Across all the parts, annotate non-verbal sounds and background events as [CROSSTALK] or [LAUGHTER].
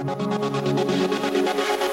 ハハハハ!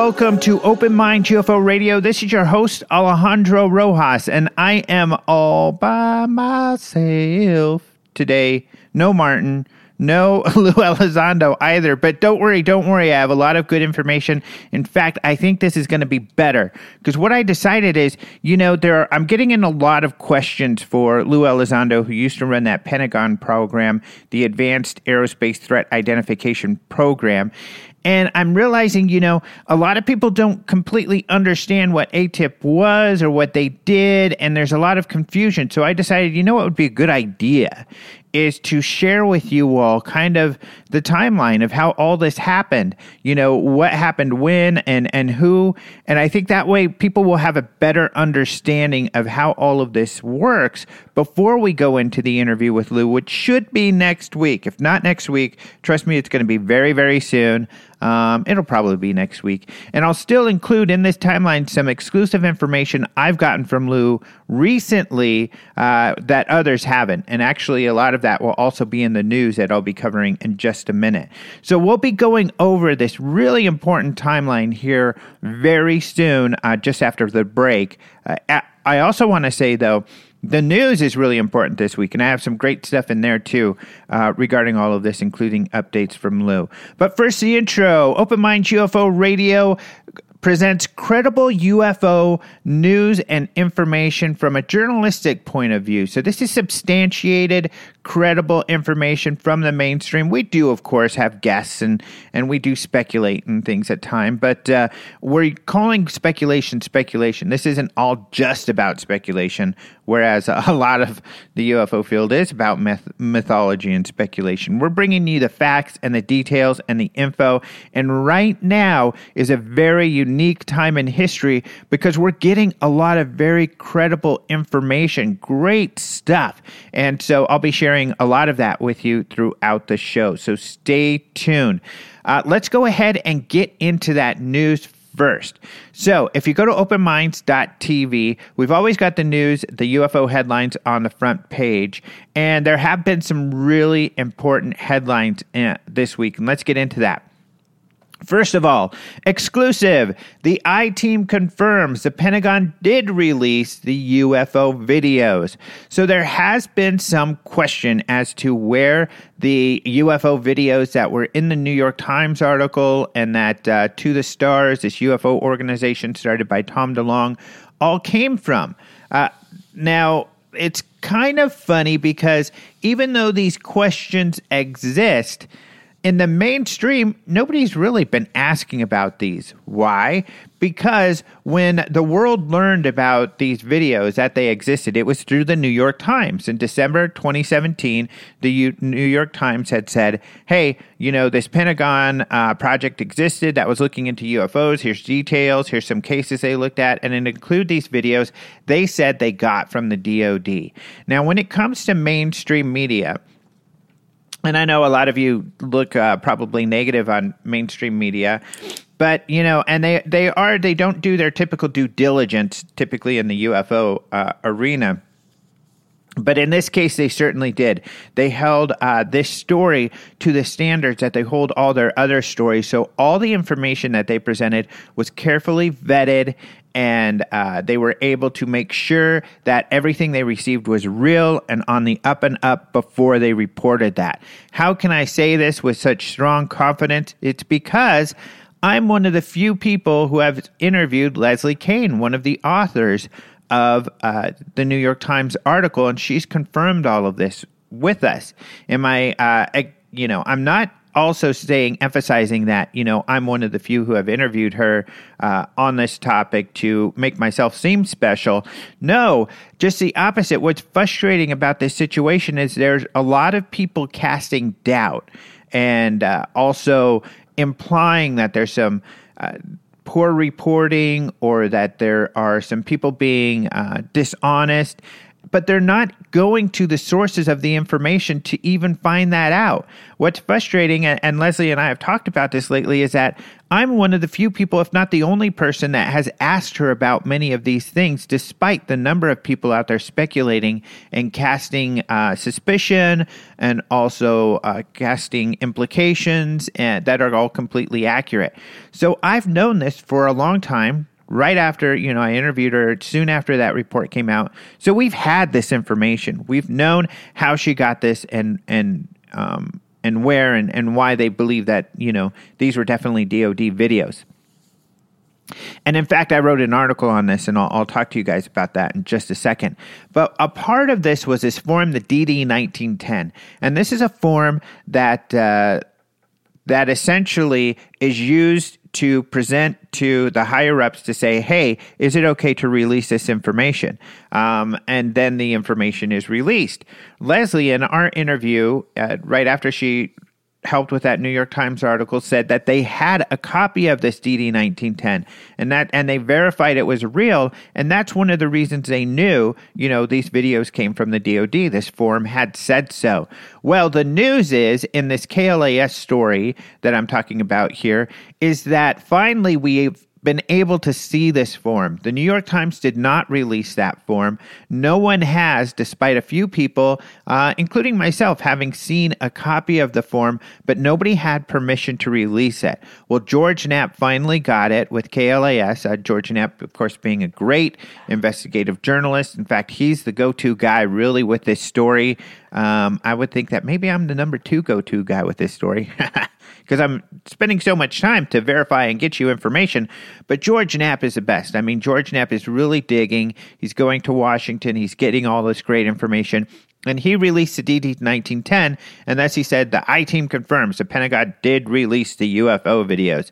Welcome to Open Mind UFO Radio. This is your host, Alejandro Rojas, and I am all by myself today. No Martin, no [LAUGHS] Lou Elizondo either, but don't worry, don't worry. I have a lot of good information. In fact, I think this is going to be better because what I decided is, you know, there are, I'm getting in a lot of questions for Lou Elizondo, who used to run that Pentagon program, the Advanced Aerospace Threat Identification Program. And I'm realizing, you know, a lot of people don't completely understand what ATIP was or what they did, and there's a lot of confusion. So I decided, you know, what would be a good idea is to share with you all kind of the timeline of how all this happened. You know, what happened when and and who. And I think that way people will have a better understanding of how all of this works before we go into the interview with Lou, which should be next week. If not next week, trust me, it's going to be very, very soon. Um, it'll probably be next week. And I'll still include in this timeline some exclusive information I've gotten from Lou recently uh, that others haven't. And actually, a lot of that will also be in the news that I'll be covering in just a minute. So we'll be going over this really important timeline here very soon, uh, just after the break. Uh, I also want to say, though, the news is really important this week, and I have some great stuff in there too uh, regarding all of this, including updates from Lou. But first, the intro Open Mind UFO Radio presents credible UFO news and information from a journalistic point of view. So, this is substantiated, credible information from the mainstream. We do, of course, have guests and, and we do speculate and things at time, but uh, we're calling speculation speculation. This isn't all just about speculation, whereas [LAUGHS] a lot of the UFO field is about myth- mythology and speculation. We're bringing you the facts and the details and the info, and right now is a very unique time in history because we're getting a lot of very credible information, great stuff. And so I'll be sharing sharing a lot of that with you throughout the show. So stay tuned. Uh, let's go ahead and get into that news first. So, if you go to openminds.tv, we've always got the news, the UFO headlines on the front page, and there have been some really important headlines uh, this week, and let's get into that. First of all, exclusive. The I team confirms the Pentagon did release the UFO videos. So there has been some question as to where the UFO videos that were in the New York Times article and that uh, To the Stars, this UFO organization started by Tom DeLonge, all came from. Uh, now, it's kind of funny because even though these questions exist, in the mainstream, nobody's really been asking about these. Why? Because when the world learned about these videos that they existed, it was through the New York Times. In December 2017, the New York Times had said, hey, you know, this Pentagon uh, project existed that was looking into UFOs. Here's details. Here's some cases they looked at. And it include these videos they said they got from the DoD. Now, when it comes to mainstream media, and I know a lot of you look uh, probably negative on mainstream media, but you know, and they they are they don't do their typical due diligence typically in the UFO uh, arena. But in this case, they certainly did. They held uh, this story to the standards that they hold all their other stories. So all the information that they presented was carefully vetted and uh, they were able to make sure that everything they received was real and on the up and up before they reported that. How can I say this with such strong confidence? It's because I'm one of the few people who have interviewed Leslie Kean, one of the authors of uh, the New York Times article, and she's confirmed all of this with us. Am I, uh, you know, I'm not also saying, emphasizing that, you know, I'm one of the few who have interviewed her uh, on this topic to make myself seem special. No, just the opposite. What's frustrating about this situation is there's a lot of people casting doubt and uh, also implying that there's some. Uh, poor reporting or that there are some people being uh, dishonest but they're not going to the sources of the information to even find that out. What's frustrating, and Leslie and I have talked about this lately, is that I'm one of the few people, if not the only person, that has asked her about many of these things, despite the number of people out there speculating and casting uh, suspicion and also uh, casting implications and, that are all completely accurate. So I've known this for a long time right after, you know, I interviewed her soon after that report came out. So we've had this information. We've known how she got this and and um and where and, and why they believe that, you know, these were definitely DoD videos. And in fact, I wrote an article on this, and I'll, I'll, talk to you guys about that in just a second. But a part of this was this form, the DD 1910. And this is a form that, uh, that essentially is used to present to the higher ups to say, hey, is it okay to release this information? Um, and then the information is released. Leslie, in our interview, uh, right after she helped with that New York Times article said that they had a copy of this DD 1910 and that and they verified it was real and that's one of the reasons they knew, you know, these videos came from the DoD. This form had said so. Well, the news is in this KLAS story that I'm talking about here is that finally we've been able to see this form. The New York Times did not release that form. No one has, despite a few people, uh, including myself, having seen a copy of the form, but nobody had permission to release it. Well, George Knapp finally got it with KLAS. Uh, George Knapp, of course, being a great investigative journalist. In fact, he's the go to guy really with this story. Um, I would think that maybe I'm the number two go to guy with this story. [LAUGHS] because I'm spending so much time to verify and get you information. But George Knapp is the best. I mean, George Knapp is really digging. He's going to Washington. He's getting all this great information. And he released the DD 1910, and thus he said the I team confirms the Pentagon did release the UFO videos.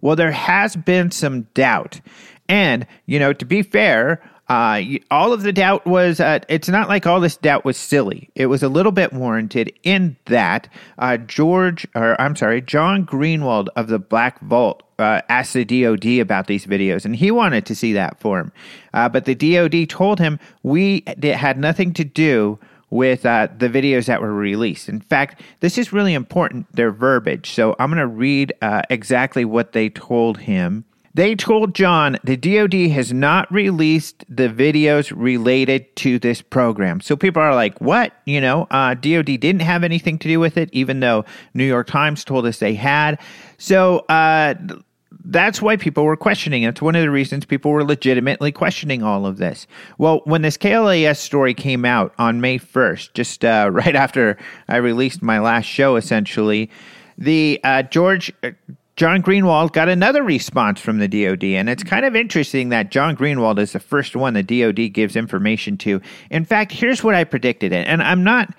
Well, there has been some doubt. And, you know, to be fair, uh, all of the doubt was, uh, it's not like all this doubt was silly. It was a little bit warranted in that uh, George, or I'm sorry, John Greenwald of the Black Vault uh, asked the DOD about these videos, and he wanted to see that form. Uh, but the DOD told him we had nothing to do with uh, the videos that were released. In fact, this is really important, their verbiage. So I'm going to read uh, exactly what they told him. They told John the DoD has not released the videos related to this program. So people are like, what? You know, uh, DoD didn't have anything to do with it, even though New York Times told us they had. So, uh, that's why people were questioning. It's one of the reasons people were legitimately questioning all of this. Well, when this KLAS story came out on May 1st, just uh, [LAUGHS] right after I released my last show, essentially, the uh, George John Greenwald got another response from the DoD, and it's kind of interesting that John Greenwald is the first one the DoD gives information to. In fact, here's what I predicted, and I'm not.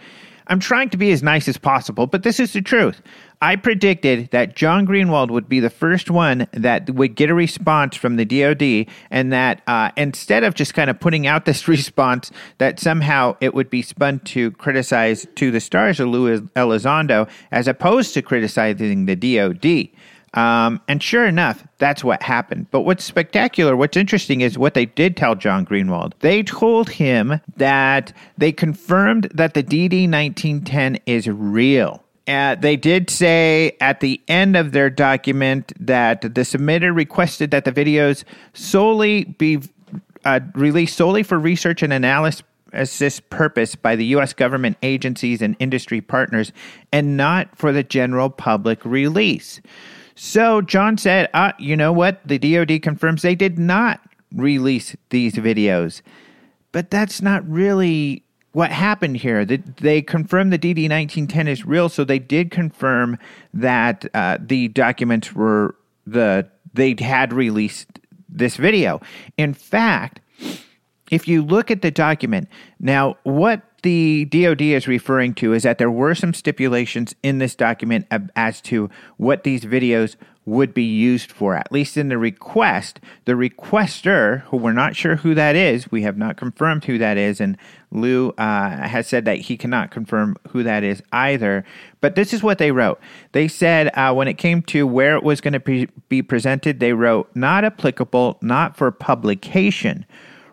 I'm trying to be as nice as possible, but this is the truth. I predicted that John Greenwald would be the first one that would get a response from the DoD, and that uh, instead of just kind of putting out this [LAUGHS] response, that somehow it would be spun to criticize to the stars of Lou Elizondo as opposed to criticizing the DoD. Um, and sure enough, that's what happened. But what's spectacular, what's interesting is what they did tell John Greenwald. They told him that they confirmed that the DD 1910 is real. Uh, they did say at the end of their document that the submitter requested that the videos solely be uh, released solely for research and analysis purpose by the U.S. government agencies and industry partners and not for the general public release. So John said, uh, you know what? The DoD confirms they did not release these videos. But that's not really what happened here. They confirmed the DD 1910 is real, so they did confirm that uh, the documents were the they had released this video. In fact, if you look at the document, now what the DoD is referring to is that there were some stipulations in this document as to what these videos would be used for, at least in the request. The requester, who we're not sure who that is, we have not confirmed who that is, and Lou uh, has said that he cannot confirm who that is either. But this is what they wrote. They said uh, when it came to where it was going to pre- be presented, they wrote, not applicable, not for publication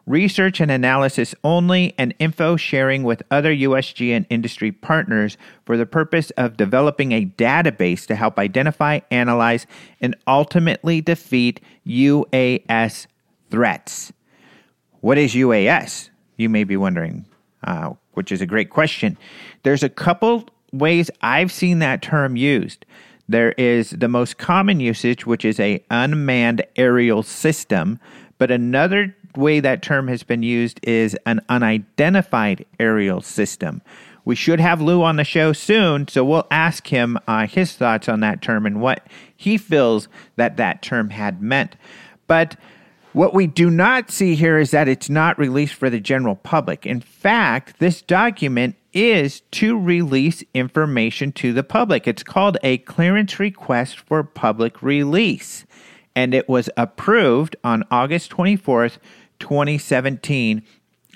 research and analysis only, and info sharing with other USG and industry partners for the purpose of developing a database to help identify, analyze, and ultimately defeat UAS threats. What is UAS? You may be wondering, uh, which is a great question. There's a couple ways I've seen that term used. There is the most common usage, which is a unmanned aerial system, but another way that term has been used is an unidentified aerial system. We should have Lou on the show soon, so we'll ask him uh, his thoughts on that term and what he feels that that term had meant. But what we do not see here is that it's not released for the general public. In fact, this document is to release information to the public. It's called a clearance request for public release, and it was approved on August 24th, 2017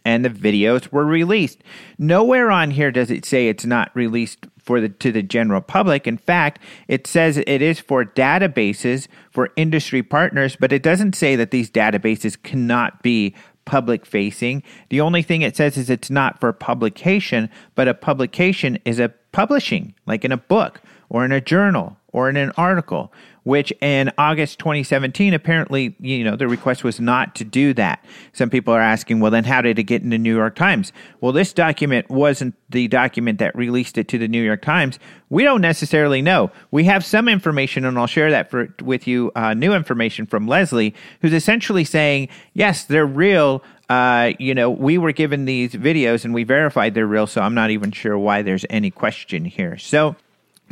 and the videos were released. Nowhere on here does it say it's not released for the to the general public. In fact, it says it is for databases for industry partners, but it doesn't say that these databases cannot be public facing. The only thing it says is it's not for publication, but a publication is a publishing, like in a book or in a journal or in an article which in August 2017, apparently, you know, the request was not to do that. Some people are asking, well, then how did it get in the New York Times? Well, this document wasn't the document that released it to the New York Times. We don't necessarily know. We have some information, and I'll share that for, with you, uh, new information from Leslie, who's essentially saying, yes, they're real. Uh, you know, we were given these videos and we verified they're real, so I'm not even sure why there's any question here. So,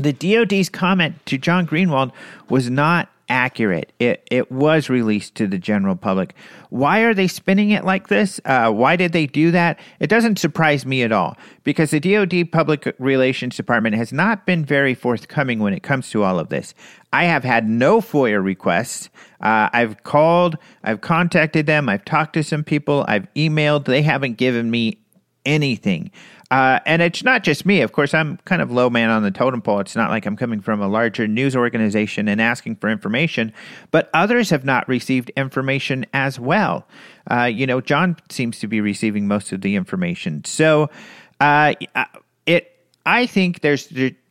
the DoD's comment to John Greenwald was not accurate. It it was released to the general public. Why are they spinning it like this? Uh, why did they do that? It doesn't surprise me at all because the DoD Public Relations Department has not been very forthcoming when it comes to all of this. I have had no FOIA requests. Uh, I've called, I've contacted them, I've talked to some people, I've emailed. They haven't given me anything. Uh, and it's not just me. Of course, I'm kind of low man on the totem pole. It's not like I'm coming from a larger news organization and asking for information, but others have not received information as well. Uh, you know, John seems to be receiving most of the information. So, uh, it. I think there's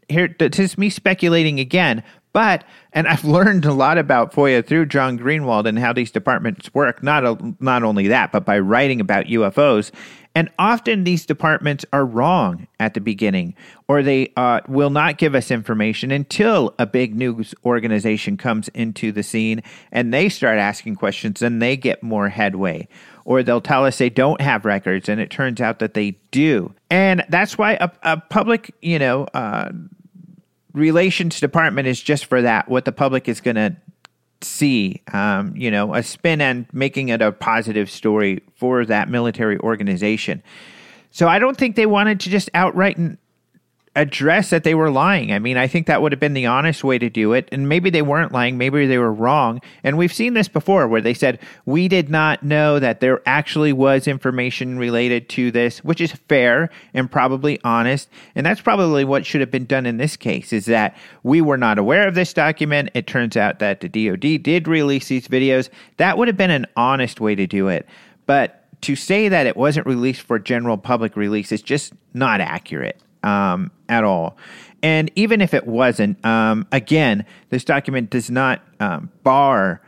here. This is me speculating again, but and I've [LAUGHS] learned a lot about FOIA through John Greenwald and how these departments work. Not a, not only that, but by writing about UFOs and often these departments are wrong at the beginning, or they uh, will not give us information until a big news organization comes into the scene and they start asking questions and they get more headway. Or they'll tell us they don't have records and it turns out that they do. And that's why a, a public, you know, uh, relations department is just for that, what the public is going to see, um, you know, a spin and making it a positive story for that military organization. So I don't think they wanted to just outright address that they were lying. I mean, I think that would have been the honest way to do it. And maybe they weren't lying, maybe they were wrong. And we've seen this before where they said, we did not know that there actually was information related to this, which is fair and probably honest. And that's probably what should have been done in this case is that we were not aware of this document. It turns out that the DoD did release these videos. That would have been an honest way to do it. But to say that it wasn't released for general public release is just not accurate um, at all. And even if it wasn't, um, again, this document does not um, bar,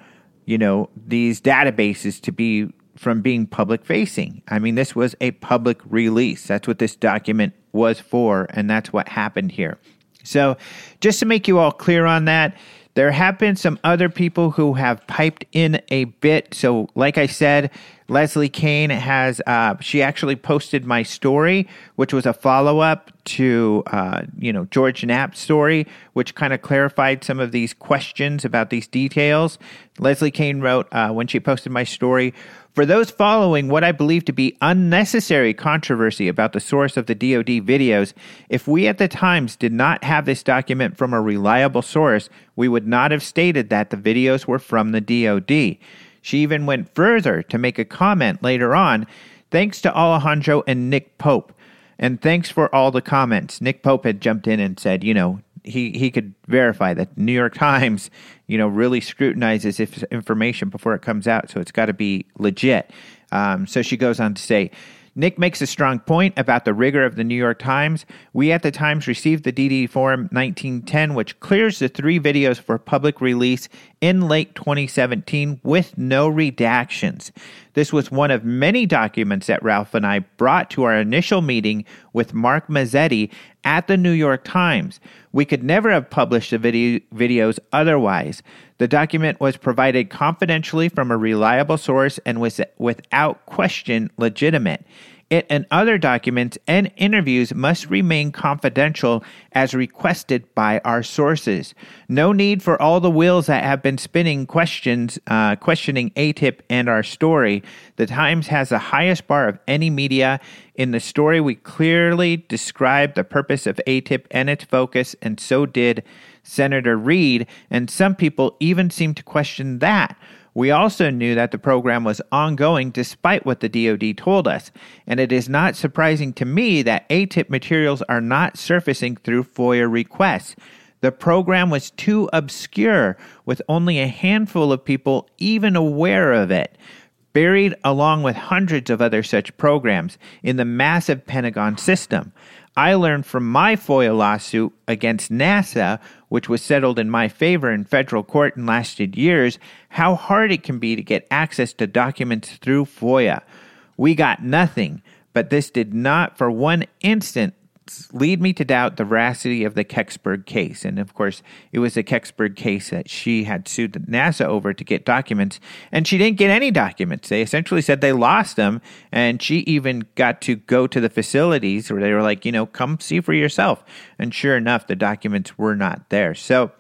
you know, these databases to be from being public facing. I mean, this was a public release. That's what this document was for, and that's what happened here. So, just to make you all clear on that, there have been some other people who have piped in a bit. So, like I said, Leslie Kean has, uh, she actually posted my story, which was a follow up to, uh, you know, George Knapp's story, which kind of clarified some of these questions about these details. Leslie Kean wrote uh, when she posted my story For those following what I believe to be unnecessary controversy about the source of the DoD videos, if we at the Times did not have this document from a reliable source, we would not have stated that the videos were from the DoD. She even went further to make a comment later on thanks to Alejandro and Nick Pope. And thanks for all the comments. Nick Pope had jumped in and said, you know, he, he could verify that New York Times, you know, really scrutinizes if information before it comes out, so it's got to be legit. Um, so she goes on to say, Nick makes a strong point about the rigor of the New York Times. We at the Times received the DD Form 1910, which clears the three videos for public release in late 2017 with no redactions. This was one of many documents that Ralph and I brought to our initial meeting with Mark Mazzetti at the New York Times. We could never have published the video- videos otherwise. The document was provided confidentially from a reliable source and was without question legitimate. It and other documents and interviews must remain confidential as requested by our sources. No need for all the wheels that have been spinning questions, uh, questioning ATIP and our story. The Times has the highest bar of any media. In the story, we clearly describe the purpose of ATIP and its focus, and so did Senator Reid, and some people even seem to question that. We also knew that the program was ongoing despite what the DoD told us, and it is not surprising to me that ATIP materials are not surfacing through FOIA requests. The program was too obscure, with only a handful of people even aware of it, buried along with hundreds of other such programs in the massive Pentagon system. I learned from my FOIA lawsuit against NASA, which was settled in my favor in federal court and lasted years, how hard it can be to get access to documents through FOIA. We got nothing, but this did not for one instant lead me to doubt the veracity of the Kecksburg case. And of course, it was the Kecksburg case that she had sued NASA over to get documents, and she didn't get any documents. They essentially said they lost them, and she even got to go to the facilities where they were like, you know, come see for yourself. And sure enough, the documents were not there. So,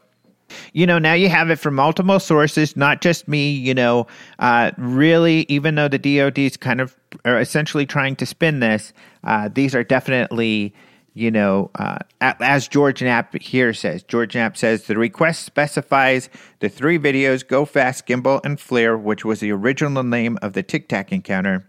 you know, now you have it from multiple sources, not just me, you know, uh, really, even though the DOD is kind of essentially trying to spin this, uh, these are definitely you know, uh, as George Knapp here says, George Knapp says the request specifies the three videos Go Fast, Gimbal, and FLIR, which was the original name of the Tic Tac encounter.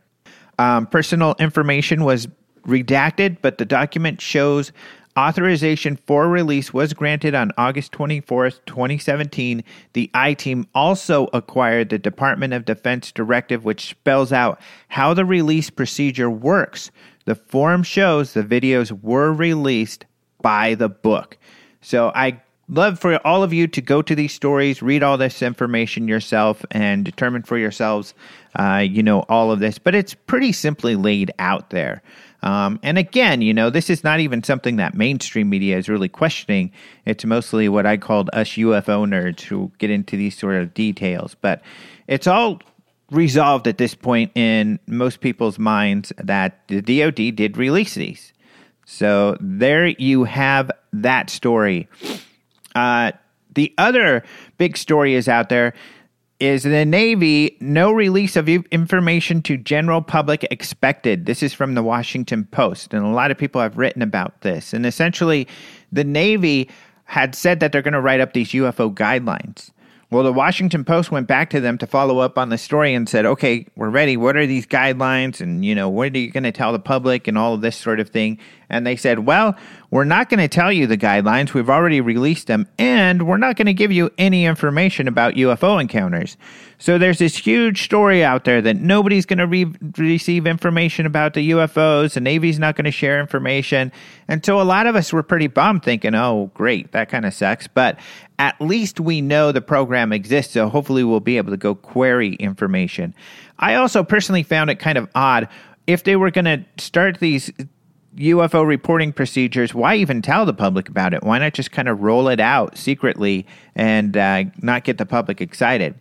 Um, personal information was redacted, but the document shows authorization for release was granted on August 24th, 2017. The I team also acquired the Department of Defense directive, which spells out how the release procedure works. The form shows the videos were released by the book. So I love for all of you to go to these stories, read all this information yourself, and determine for yourselves, uh, you know, all of this. But it's pretty simply laid out there. Um, and again, you know, this is not even something that mainstream media is really questioning. It's mostly what I called us UFO nerds who get into these sort of details. But it's all resolved at this point in most people's minds that the DoD did release these. So there you have that story. Uh, the other big story is out there is the Navy no release of information to general public expected. This is from the Washington Post, and a lot of people have written about this. And essentially, the Navy had said that they're going to write up these UFO guidelines. Well, the Washington Post went back to them to follow up on the story and said, okay, we're ready. What are these guidelines? And, you know, what are you going to tell the public and all of this sort of thing? And they said, well, we're not going to tell you the guidelines. We've already released them. And we're not going to give you any information about UFO encounters. So there's this huge story out there that nobody's going to re- receive information about the UFOs. The Navy's not going to share information. And so a lot of us were pretty bummed thinking, oh, great, that kind of sucks. But at least we know the program exists, so hopefully we'll be able to go query information. I also personally found it kind of odd if they were going to start these UFO reporting procedures, why even tell the public about it? Why not just kind of roll it out secretly and uh, not get the public excited?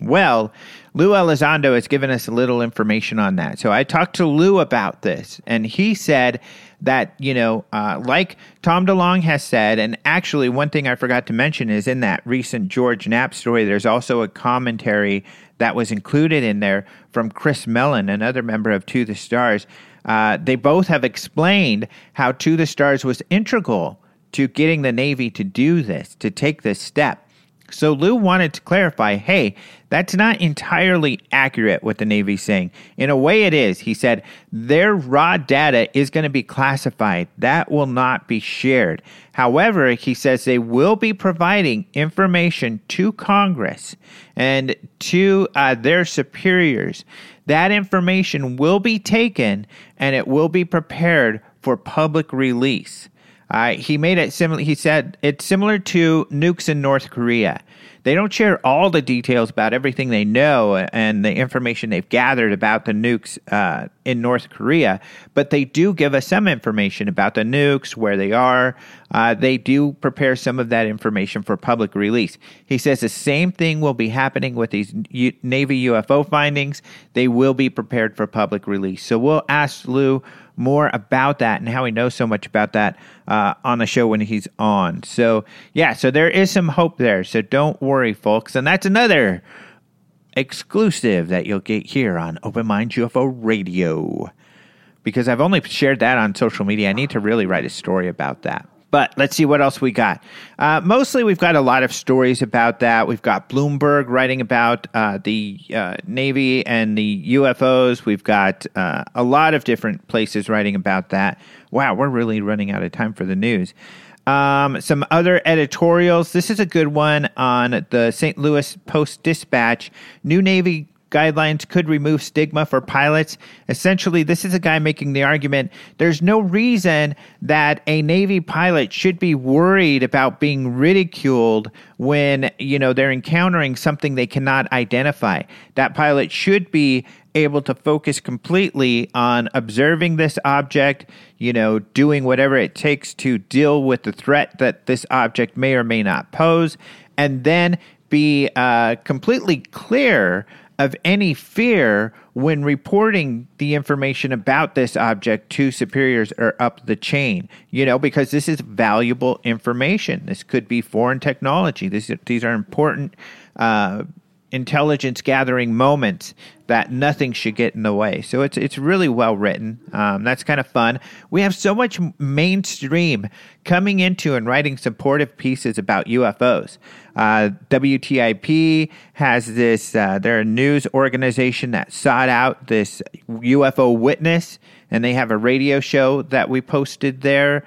Well, Lou Elizondo has given us a little information on that. So I talked to Lou about this, and he said that, you know, uh, like Tom DeLonge has said, and actually, one thing I forgot to mention is in that recent George Knapp story, there's also a commentary that was included in there from Chris Mellon, another member of To the Stars. Uh, they both have explained how To the Stars was integral to getting the Navy to do this, to take this step. So Lou wanted to clarify hey, that's not entirely accurate what the Navy's saying. In a way, it is. He said their raw data is going to be classified, that will not be shared. However, he says they will be providing information to Congress and to uh, their superiors. That information will be taken and it will be prepared for public release. Uh, he made it similar. He said it's similar to nukes in North Korea. They don't share all the details about everything they know and the information they've gathered about the nukes uh, in North Korea, but they do give us some information about the nukes, where they are. Uh, they do prepare some of that information for public release. He says the same thing will be happening with these U- Navy UFO findings. They will be prepared for public release. So we'll ask Lou more about that and how he knows so much about that uh, on the show when he's on. So, yeah, so there is some hope there. So don't worry, folks. And that's another exclusive that you'll get here on Open Mind UFO Radio. Because I've only shared that on social media. I need to really write a story about that. But let's see what else we got. Uh, mostly, we've got a lot of stories about that. We've got Bloomberg writing about uh, the uh, Navy and the UFOs. We've got uh, a lot of different places writing about that. Wow, we're really running out of time for the news. Um, some other editorials. This is a good one on the St. Louis Post Dispatch. New Navy guidelines could remove stigma for pilots. Essentially, this is a guy making the argument there's no reason that a Navy pilot should be worried about being ridiculed when, you know, they're encountering something they cannot identify. That pilot should be able to focus completely on observing this object, you know, doing whatever it takes to deal with the threat that this object may or may not pose, and then be uh, completely clear of any fear when reporting the information about this object to superiors or up the chain, you know, because this is valuable information. This could be foreign technology. This, these are important uh, intelligence gathering moments that nothing should get in the way. So it's it's really well written. Um, that's kind of fun. We have so much mainstream coming into and writing supportive pieces about UFOs. Uh, WTIP has this. Uh, they're a news organization that sought out this UFO witness, and they have a radio show that we posted there.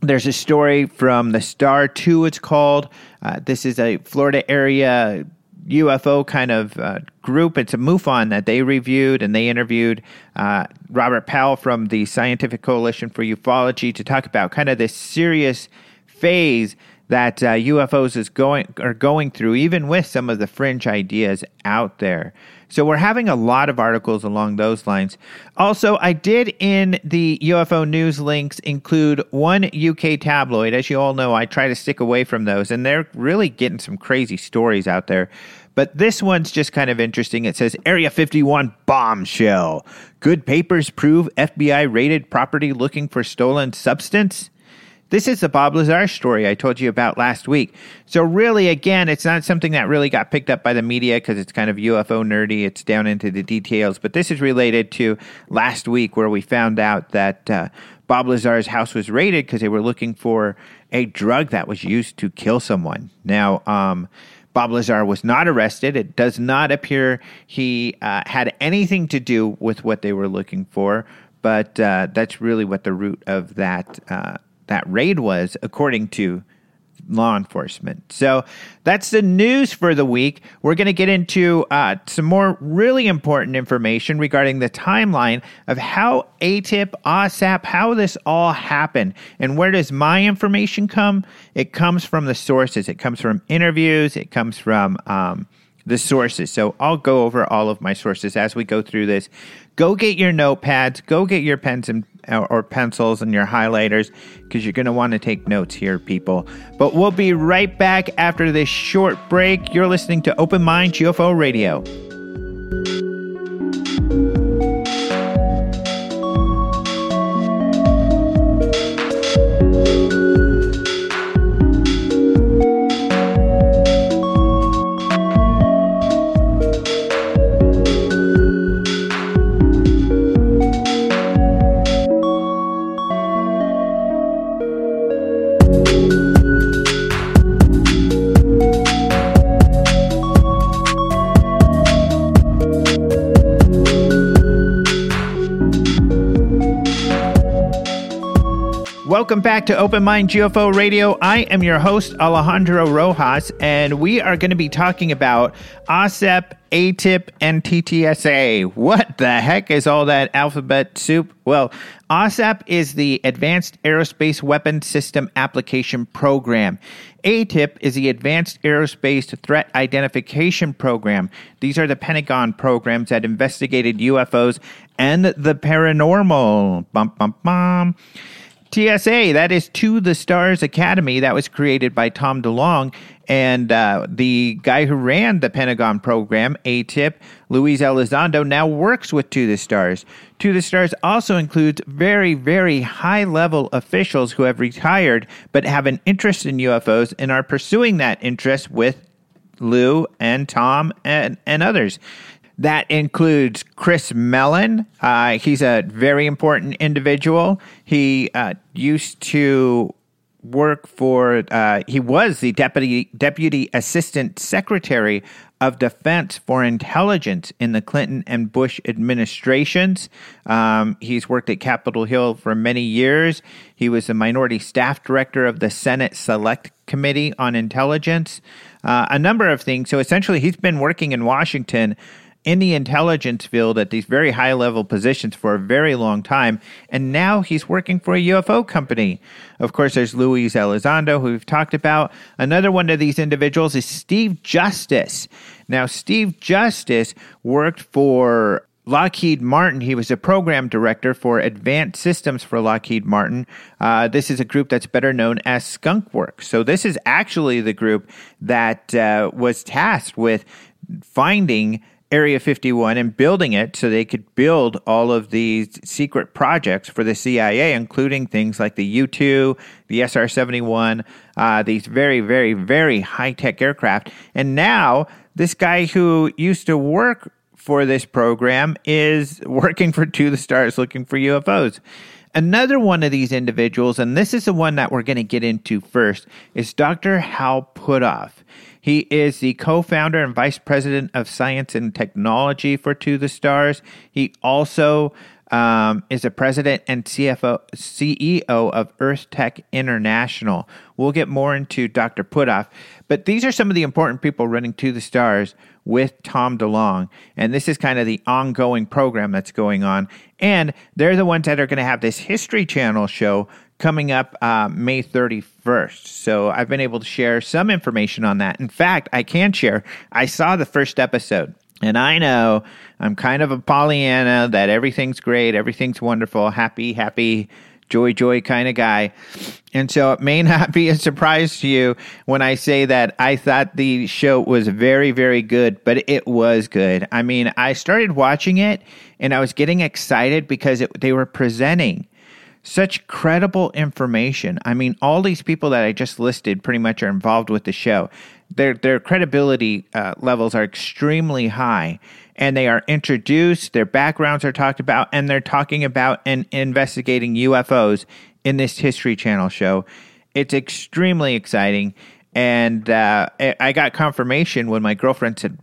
There's a story from the Star 2, it's called. Uh, this is a Florida area UFO kind of uh, group. It's a MUFON that they reviewed, and they interviewed uh, Robert Powell from the Scientific Coalition for Ufology to talk about kind of this serious phase that uh, UFOs is going are going through, even with some of the fringe ideas out there. So we're having a lot of articles along those lines. Also, I did in the UFO news links include one UK tabloid. As you all know, I try to stick away from those, and they're really getting some crazy stories out there. But this one's just kind of interesting. It says Area 51 bombshell. Good papers prove FBI raided property looking for stolen substance. This is the Bob Lazar story I told you about last week. So, really, again, it's not something that really got picked up by the media because it's kind of UFO nerdy. It's down into the details. But this is related to last week where we found out that uh, Bob Lazar's house was raided because they were looking for a drug that was used to kill someone. Now, um, Bob Lazar was not arrested. It does not appear he uh, had anything to do with what they were looking for, but uh, that's really what the root of that uh, that raid was, according to law enforcement. So that's the news for the week. We're going to get into uh, some more really important information regarding the timeline of how AATIP, OSAP, how this all happened. And where does my information come? It comes from the sources, it comes from interviews, it comes from. Um, the sources. So I'll go over all of my sources as we go through this. Go get your notepads, go get your pens and or pencils and your highlighters because you're going to want to take notes here, people. But we'll be right back after this short break. You're listening to Open Mind UFO Radio. Welcome back to Open Mind UFO Radio. I am your host, Alejandro Rojas, and we are going to be talking about OSEP, ATIP, and TTSA. What the heck is all that alphabet soup? Well, OSEP is the Advanced Aerospace Weapon System Application Program. ATIP is the Advanced Aerospace Threat Identification Program. These are the Pentagon programs that investigated UFOs and the paranormal. Bum, bum, bum. TSA, that is To the Stars Academy. That was created by Tom DeLonge. And uh, the guy who ran the Pentagon program, ATIP, Luis Elizondo, now works with To the Stars. To the Stars also includes very, very high level officials who have retired but have an interest in UFOs and are pursuing that interest with Lou and Tom and, and others. That includes Chris Mellon. Uh, he's a very important individual. He uh, used to work for, uh, he was the deputy, deputy assistant secretary of defense for intelligence in the Clinton and Bush administrations. Um, he's worked at Capitol Hill for many years. He was the minority staff director of the Senate Select Committee on Intelligence, uh, a number of things. So essentially, he's been working in Washington in the intelligence field at these very high level positions for a very long time. And now he's working for a UFO company. Of course, there's Luis Elizondo, who we've talked about. Another one of these individuals is Steve Justice. Now, Steve Justice worked for Lockheed Martin. He was a program director for advanced systems for Lockheed Martin. Uh, this is a group that's better known as Skunk Works. So, this is actually the group that uh, was tasked with finding Area 51 and building it so they could build all of these secret projects for the CIA, including things like the U 2, the SR 71, uh, these very, very, very high tech aircraft. And now, this guy who used to work for this program is [LAUGHS] working for To the Stars looking for UFOs. Another one of these individuals, and this is the one that we're going to get into first, is Dr. Hal Puthoff. He is the co founder and vice president of science and technology for To the Stars. He also um, is the president and CFO, CEO of Earth Tech International. We'll get more into Dr. Puthoff, but these are some of the important people running To the Stars with Tom DeLonge. And this is kind of the ongoing program that's going on. And they're the ones that are going to have this History Channel show coming up uh, May 31st. So I've been able to share some information on that. In fact, I can share, I saw the first episode. And I know I'm kind of a Pollyanna that everything's great, everything's wonderful, happy, happy, joy, joy kind of guy. And so it may [LAUGHS] not be a surprise to you when I say that I thought the show was very, very good, but it was good. I mean, I started watching it and I was getting excited because it, they were presenting such credible information. I mean, all these people that I just listed pretty much are involved with the show. Their their credibility uh, levels are extremely high, and they are introduced. Their backgrounds are talked about, and they're talking about and investigating UFOs in this History Channel show. It's extremely exciting, and uh, I got confirmation when my girlfriend said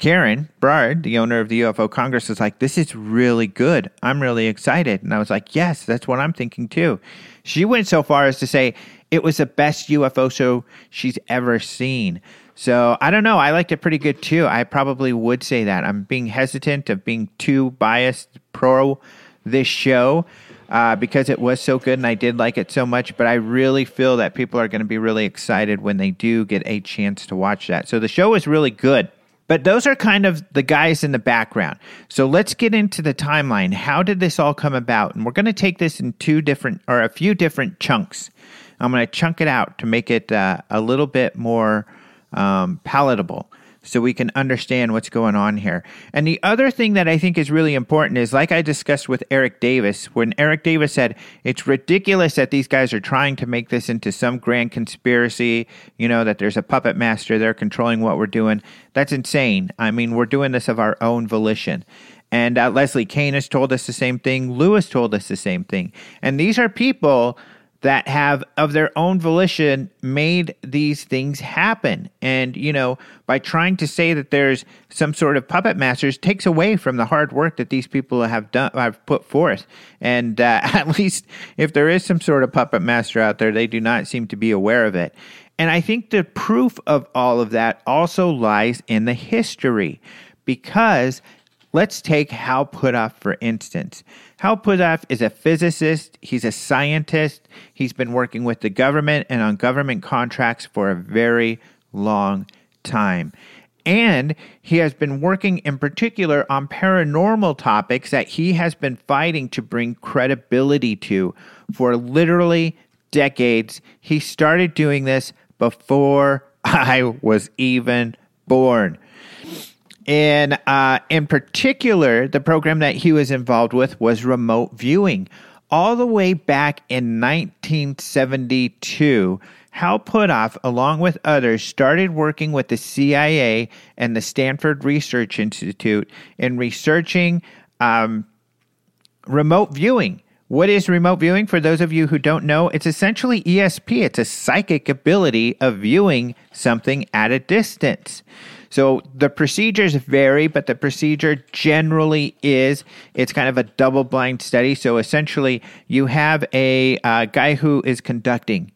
Karen Brard, the owner of the UFO Congress, was like, This is really good. I'm really excited. And I was like, Yes, that's what I'm thinking too. She went so far as to say it was the best UFO show she's ever seen. So I don't know. I liked it pretty good too. I probably would say that. I'm being hesitant of being too biased pro this show. Uh, because it was so good and I did like it so much. But I really feel that people are going to be really excited when they do get a chance to watch that. So the show is really good. But those are kind of the guys in the background. So let's get into the timeline. How did this all come about? And we're going to take this in two different or a few different chunks. I'm going to chunk it out to make it uh, a little bit more um, palatable so we can understand what's going on here. And the other thing that I think is really important is like I discussed with Eric Davis, when Eric Davis said, it's ridiculous that these guys are trying to make this into some grand conspiracy, you know, that there's a puppet master, they're controlling what we're doing. That's insane. I mean, we're doing this of our own volition. And uh, Leslie Kean has told us the same thing. Lewis told us the same thing. And these are people that have of their own volition made these things happen. And you know by trying to say that there's some sort of puppet masters takes away from the hard work that these people have done have put forth. And uh, [LAUGHS] at least if there is some sort of puppet master out there they do not seem to be aware of it. And i think the proof of all of that also lies in the history. Because let's take hal puthoff for instance Hal Puthoff is a physicist, he's a scientist, he's been working with the government and on government contracts for a very long time. And he has been working in particular on paranormal topics that he has been fighting to bring credibility to for literally decades. He started doing this before [LAUGHS] I was even born. And uh, in particular, the program that he was involved with was remote viewing. All the way back in 1972, Hal Puthoff, along with others, started working with the CIA and the Stanford Research Institute in researching um, remote viewing. What is remote viewing? For those of you who don't know, it's essentially ESP. It's a psychic ability of viewing something at a distance. So the procedures vary, but the procedure generally is it's kind of a double blind study. So essentially, you have a uh, guy who is conducting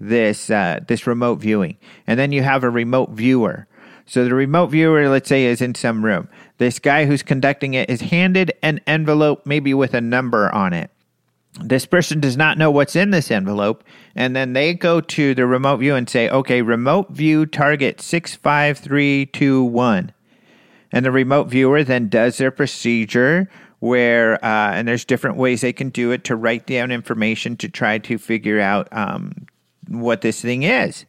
this uh, this remote viewing, and then you have a remote viewer. So the remote viewer, let's say, is in some room. This guy who's conducting it is handed an envelope, maybe with a number on it this person does not know what's in this envelope and then they go to the remote view and say okay remote view target 65321 and the remote viewer then does their procedure where uh, and there's different ways they can do it to write down information to try to figure out um, what this thing is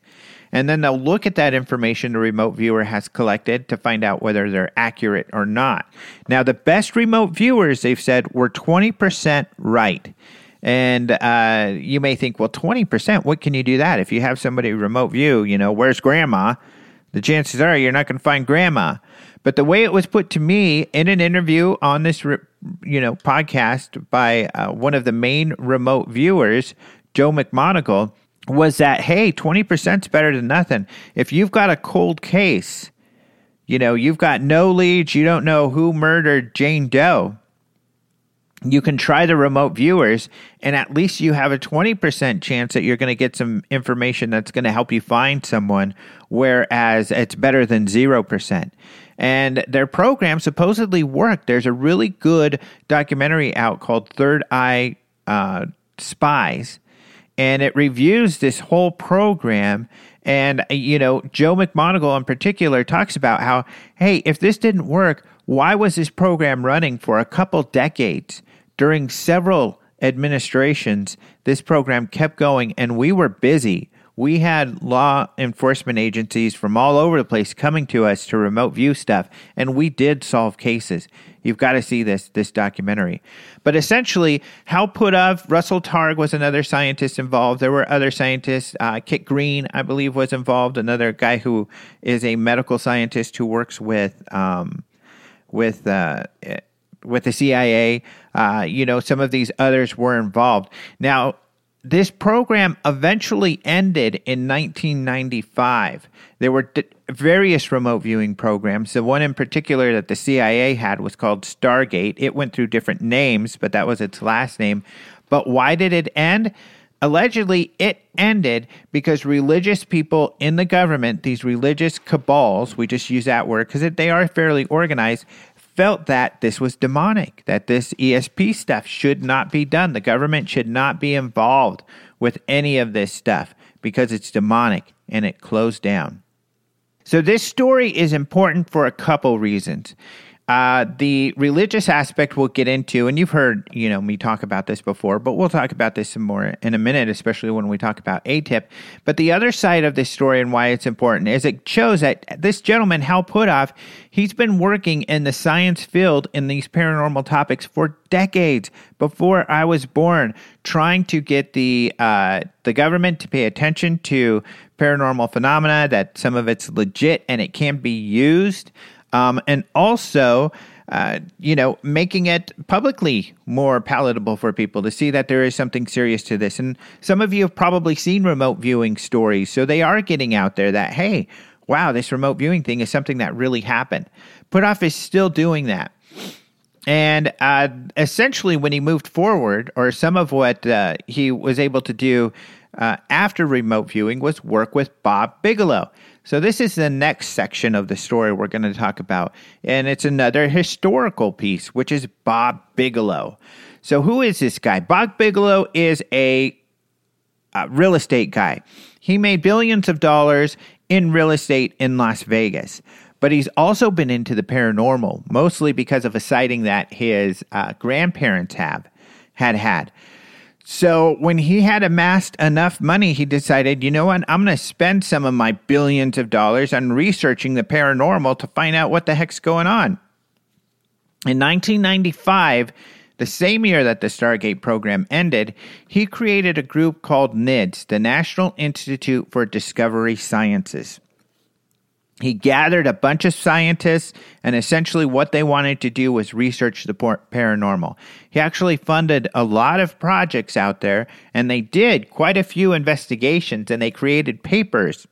and then they'll look at that information the remote viewer has collected to find out whether they're accurate or not. Now, the best remote viewers, they've said, were 20% right. And uh, you may think, well, 20%, what can you do that? If you have somebody remote view, you know, where's grandma? The chances are you're not going to find grandma. But the way it was put to me in an interview on this, you know, podcast by uh, one of the main remote viewers, Joe McMoneagle, was that hey, 20% is better than nothing. If you've got a cold case, you know, you've got no leads, you don't know who murdered Jane Doe, you can try the remote viewers and at least you have a 20% chance that you're going to get some information that's going to help you find someone whereas it's better than 0% and their program supposedly worked. There's a really good documentary out called third eye uh, spies and it reviews this whole program. And, you know, Joe McMoneagle in particular talks about how, hey, if this didn't work, why was this program running for a couple decades during several administrations? This program kept going, and we were busy we had law enforcement agencies from all over the place coming to us to remote view stuff, and we did solve cases. You've got to see this this documentary. But essentially, Hal Puthoff, Russell Targ was another scientist involved. There were other scientists. Uh, Kit Green, I believe, was involved. Another guy who is a medical scientist who works with um, with uh, with the CIA. Uh, you know, some of these others were involved. Now, this program eventually ended in 1995. There were d- various remote viewing programs. The one in particular that the CIA had was called Stargate. It went through different names, but that was its last name. But why did it end? Allegedly, it ended because religious people in the government, these religious cabals, we just use that word because they are fairly organized, felt that this was demonic, that this ESP stuff should not be done. The government should not be involved with any of this stuff because it's demonic and it closed down. So, this story is important for a couple reasons. Uh, the religious aspect we'll get into, and you've heard you know me talk about this before, but we'll talk about this some more in a minute, especially when we talk about ATIP. But the other side of this story and why it's important is it shows that this gentleman, Hal Puthoff, he's been working in the science field in these paranormal topics for decades before I was born, trying to get the uh, the government to pay attention to paranormal phenomena, that some of it's legit and it can be used. Um, and also, uh, you know, making it publicly more palatable for people to see that there is something serious to this. And some of you have probably seen remote viewing stories, so they are getting out there that, hey, wow, this remote viewing thing is something that really happened. Puthoff is still doing that. And uh, essentially, when he moved forward, or some of what uh, he was able to do uh, after remote viewing was work with Bob Bigelow. So, this is the next section of the story we're going to talk about. And it's another historical piece, which is Bob Bigelow. So, who is this guy? Bob Bigelow is a, a real estate guy. He made billions of dollars in real estate in Las Vegas. But he's also been into the paranormal, mostly because of a sighting that his uh, grandparents have had had. So when he had amassed enough money, he decided, you know what, I'm going to spend some of my billions of dollars on researching the paranormal to find out what the heck's going on. In 1995, the same year that the Stargate program ended, he created a group called NIDS, the National Institute for Discovery Sciences. He gathered a bunch of scientists, and essentially what they wanted to do was research the paranormal. He actually funded a lot of projects out there, and they did quite a few investigations, and they created papers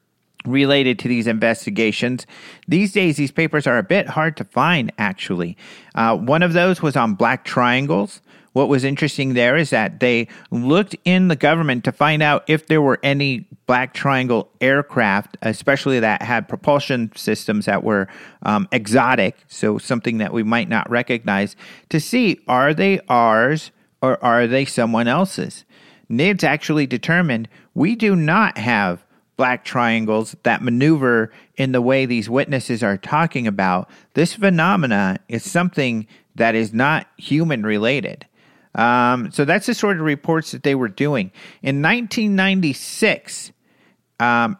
related to these investigations. These days, these papers are a bit hard to find, actually. Uh, one of those was on black triangles. What was interesting there is that they looked in the government to find out if there were any black triangle aircraft, especially that had propulsion systems that were um, exotic, so something that we might not recognize, to see are they ours or are they someone else's. NIDS actually determined we do not have black triangles that maneuver in the way these witnesses are talking about. This phenomena is something that is not human related. Um, so that's the sort of reports that they were doing. In 1996 um,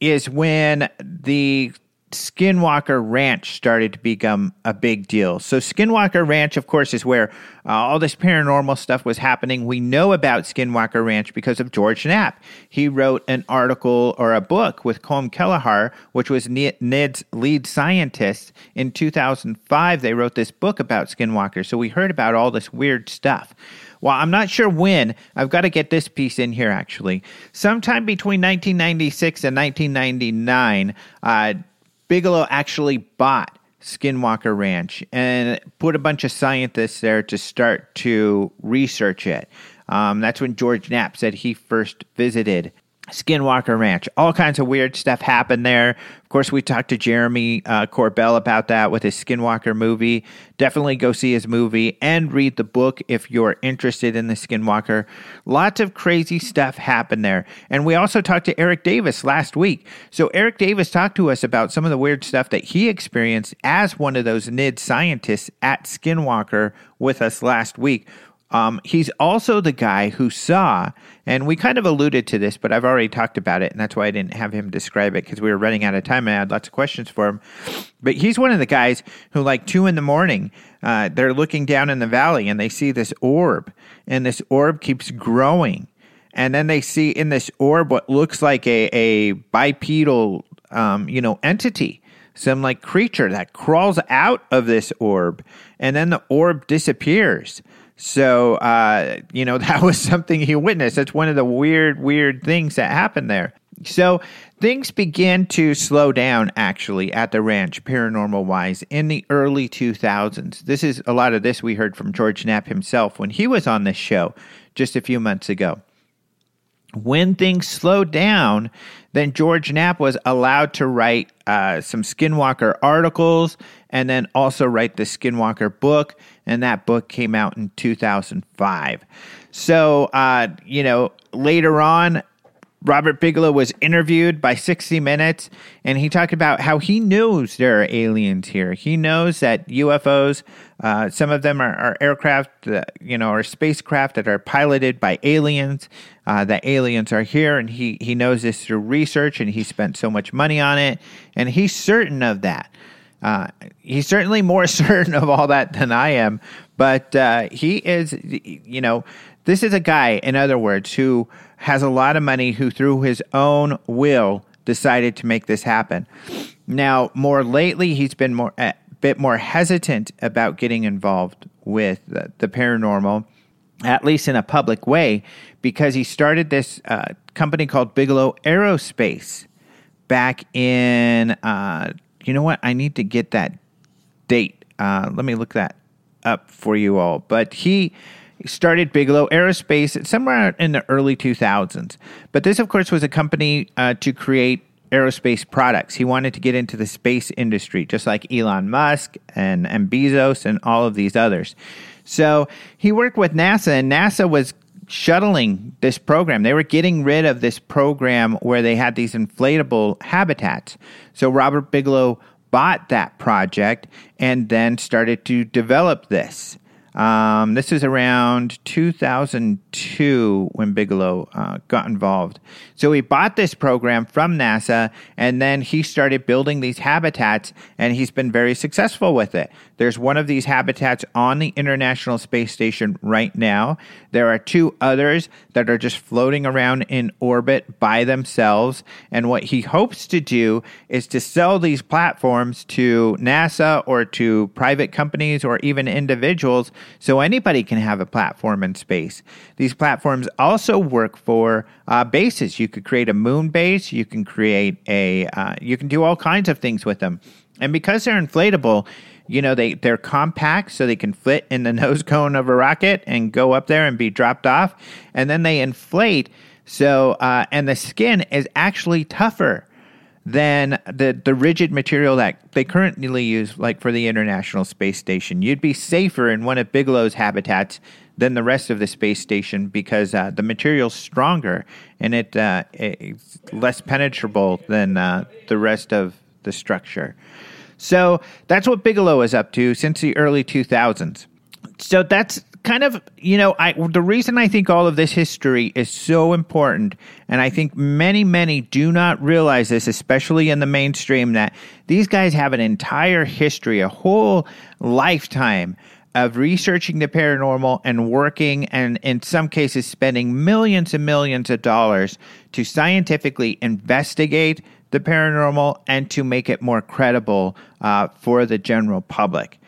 is when the Skinwalker Ranch started to become a big deal. So, Skinwalker Ranch, of course, is where uh, all this paranormal stuff was happening. We know about Skinwalker Ranch because of George Knapp. He wrote an article or a book with Colm Kelleher, which was NID's lead scientist. In 2005, they wrote this book about Skinwalker. So, we heard about all this weird stuff. Well, I'm not sure when. I've got to get this piece in here, actually. Sometime between 1996 and 1999, uh, Bigelow actually bought Skinwalker Ranch and put a bunch of scientists there to start to research it. Um, that's when George Knapp said he first visited Skinwalker Ranch. All kinds of weird stuff happened there. Of course, we talked to Jeremy uh, Corbell about that with his Skinwalker movie. Definitely go see his movie and read the book if you're interested in the Skinwalker. Lots of crazy stuff happened there. And we also talked to Eric Davis last week. So, Eric Davis talked to us about some of the weird stuff that he experienced as one of those NID scientists at Skinwalker with us last week. Um, he's also the guy who saw, and we kind of alluded to this, but I've already talked about it, and that's why I didn't have him describe it because we were running out of time and I had lots of questions for him. But he's one of the guys who, like two in the morning, uh, they're looking down in the valley and they see this orb, and this orb keeps growing. And then they see in this orb what looks like a, a bipedal, um, you know, entity some like creature that crawls out of this orb and then the orb disappears so, uh, you know, [LAUGHS] that was something he witnessed. That's one of the weird, weird things that happened there. So, things began to slow down actually at the ranch, paranormal wise, in the early 2000s. This is a lot of this we heard from George Knapp himself when he was on this show just a few months ago. When things slowed down, then George Knapp was allowed to write uh, some Skinwalker articles and then also write the Skinwalker book and that book came out in 2005. So, uh, you know, later on, Robert Bigelow was interviewed by 60 Minutes, and he talked about how he knows there are aliens here. He knows that UFOs, uh, some of them are, are aircraft, you know, or spacecraft that are piloted by aliens. Uh, that aliens are here, and he he knows this through research, and he spent so much money on it, and he's certain of that. Uh, he's certainly more [LAUGHS] certain of all that than I am, but uh, he is, you know, this is a guy, in other words, who has a lot of money, who through his own will decided to make this happen. Now, more lately, he's been more uh, bit more hesitant about getting involved with the, the paranormal, at least in a public way, because he started this uh, company called Bigelow Aerospace back in, uh, you know what? I need to get that date. Uh, let me look that up for you all. But he started Bigelow Aerospace somewhere in the early 2000s. But this, of course, was a company uh, to create aerospace products. He wanted to get into the space industry, just like Elon Musk and, and Bezos and all of these others. So he worked with NASA, and NASA was shuttling this program. They were getting rid of this program where they had these inflatable habitats. So Robert Bigelow bought that project and then started to develop this. Um, this is around 2002 when Bigelow uh, got involved. So he bought this program from NASA and then he started building these habitats and he's been very successful with it. There's one of these habitats on the International Space Station right now. There are two others that are just floating around in orbit by themselves. And what he hopes to do is to sell these platforms to NASA or to private companies or even individuals so anybody can have a platform in space. These platforms also work for uh, bases. You could create a moon base, you can create a, uh, you can do all kinds of things with them. And because they're inflatable, you know they they're compact so they can fit in the [LAUGHS] nose cone of a rocket and go up there and be dropped off. And then they inflate. So uh, and the skin is actually tougher than the the rigid material that they currently use like for the international space station. You'd be safer in one of bigelow's habitats than the rest of the space station because uh, the material's stronger and it uh, it's less penetrable than uh, the rest of the structure so that's what Bigelow is up to since the early 2000s. So that's kind of, you know, I the reason I think all of this history is so important, and I think many, many do not realize this, especially in the mainstream, that these guys have an entire history, a whole lifetime of researching the paranormal and working and in some cases spending millions and millions of dollars to scientifically investigate the paranormal and to make it more credible uh, for the general public.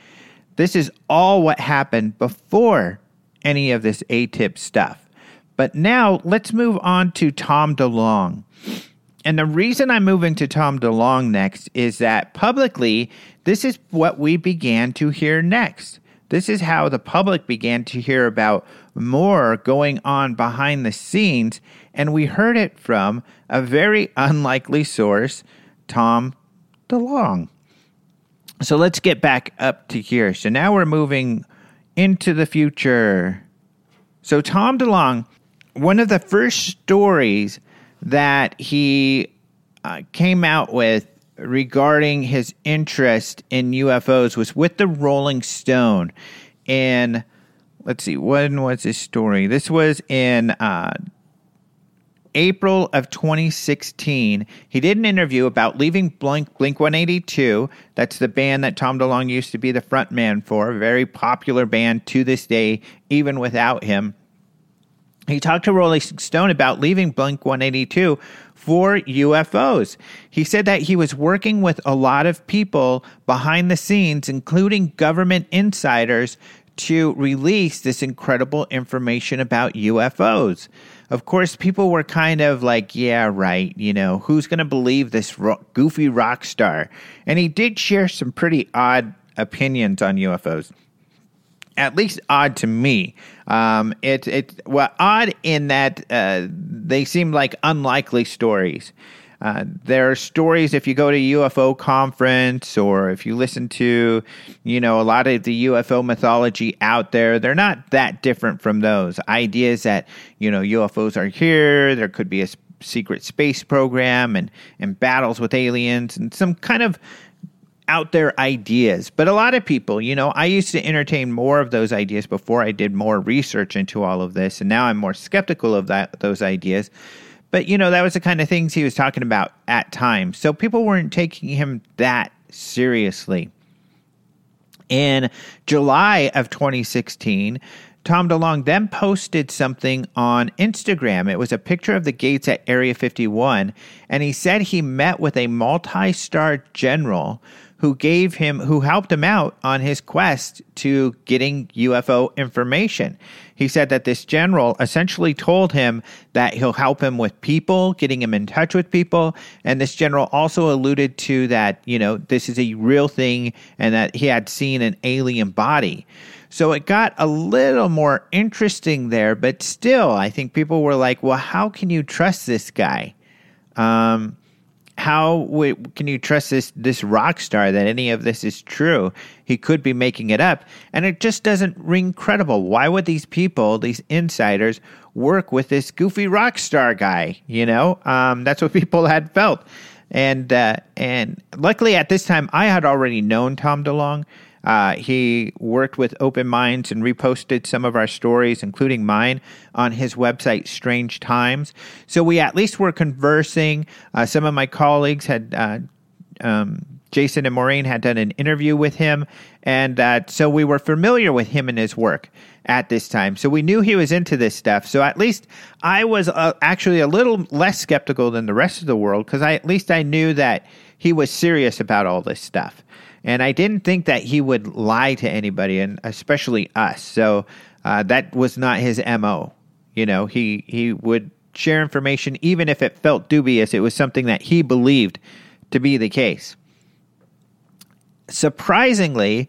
This is all what happened before any of this ATIP stuff. But now let's move on to Tom DeLonge. And the reason I'm moving to Tom DeLonge next is that publicly, this is what we began to hear next. This is how the public began to hear about more going on behind the scenes, and we heard it from a very unlikely source, Tom DeLonge. So let's get back up to here. So now we're moving into the future. So, Tom DeLonge, one of the first stories that he uh, came out with regarding his interest in UFOs was with the Rolling Stone. And let's see, when was this story? This was in uh, April of 2016. He did an interview about leaving Blink, Blink 182. That's the band that Tom DeLonge used to be the front man for, a very popular band to this day, even without him. He talked to Rolling Stone about leaving Blink 182 for UFOs. He said that he was working with a lot of people behind the scenes, including government insiders, to release this incredible information about UFOs. Of course, people were kind of like, yeah, right, you know, who's going to believe this ro- goofy rock star? And he did share some pretty odd opinions on UFOs. At least odd to me. Um, it it well odd in that uh, they seem like unlikely stories. Uh, there are stories if you go to UFO conference or if you listen to, you know, a lot of the UFO mythology out there, they're not that different from those ideas that you know UFOs are here. There could be a secret space program and and battles with aliens and some kind of out there ideas. But a lot of people, you know, I used to entertain more of those ideas before I did more research into all of this, and now I'm more skeptical of that those ideas. But you know, that was the kind of things he was talking about at times. So people weren't taking him that seriously. In July of 2016, Tom DeLonge then posted something on Instagram. It was a picture of the gates at Area 51, and he said he met with a multi star general who gave him, who helped him out on his quest to getting UFO information. He said that this general essentially told him that he'll help him with people, getting him in touch with people. And this general also alluded to that, you know, this is a real thing and that he had seen an alien body. So it got a little more interesting there, but still, I think people were like, well, how can you trust this guy? Um, how w- can you trust this this rock star that any of this is true? He could be making it up, and it just doesn't ring credible. Why would these people, these insiders, work with this goofy rock star guy? You know, um, that's what [LAUGHS] people had felt, and uh, and luckily at this time I had already known Tom DeLonge. Uh, he worked with Open Minds and reposted some of our stories, including mine, on his website, Strange Times. So we at least were conversing. Uh, some of my colleagues had. Uh, um, Jason and Maureen had done an interview with him, and so we were familiar with him and his work at this time. So we knew he was into this stuff. So at least I was uh, actually a little less skeptical than the rest of the world because I at least I knew that he was serious about all this stuff. And I didn't think that he would lie to anybody, and especially us. So uh, that was not his mo. You know, he he would share information even if it felt dubious. It was something that he believed to be the case. Surprisingly,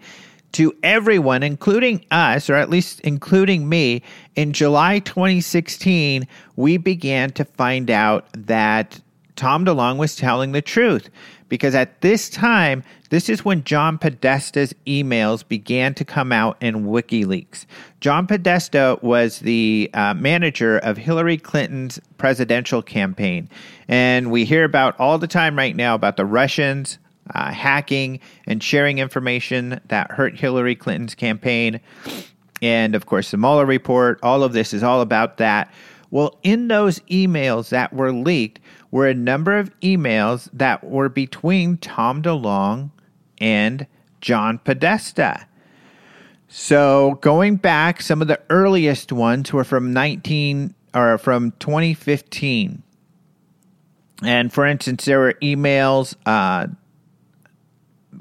to everyone, including us, or at least including me, in July 2016, we began to find out that Tom DeLonge was telling the truth because at this time, this is when John Podesta's emails began to come out in WikiLeaks. John Podesta was the uh, manager of Hillary Clinton's presidential campaign. And we hear about all the time right now about the Russians uh, hacking and sharing information that hurt Hillary Clinton's campaign. And of course, the Mueller report, all of this is all about that. Well, in those emails that were leaked, were a number of emails that were between Tom DeLonge and John Podesta. So going back, some of the earliest ones were from 19 or from 2015. And for instance, there were emails. Uh,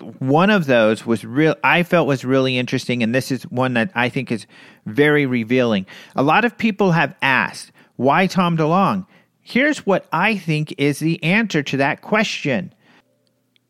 one of those was real. I felt was really interesting, and this is one that I think is very revealing. A lot of people have asked why Tom DeLonge. Here's what I think is the answer to that question.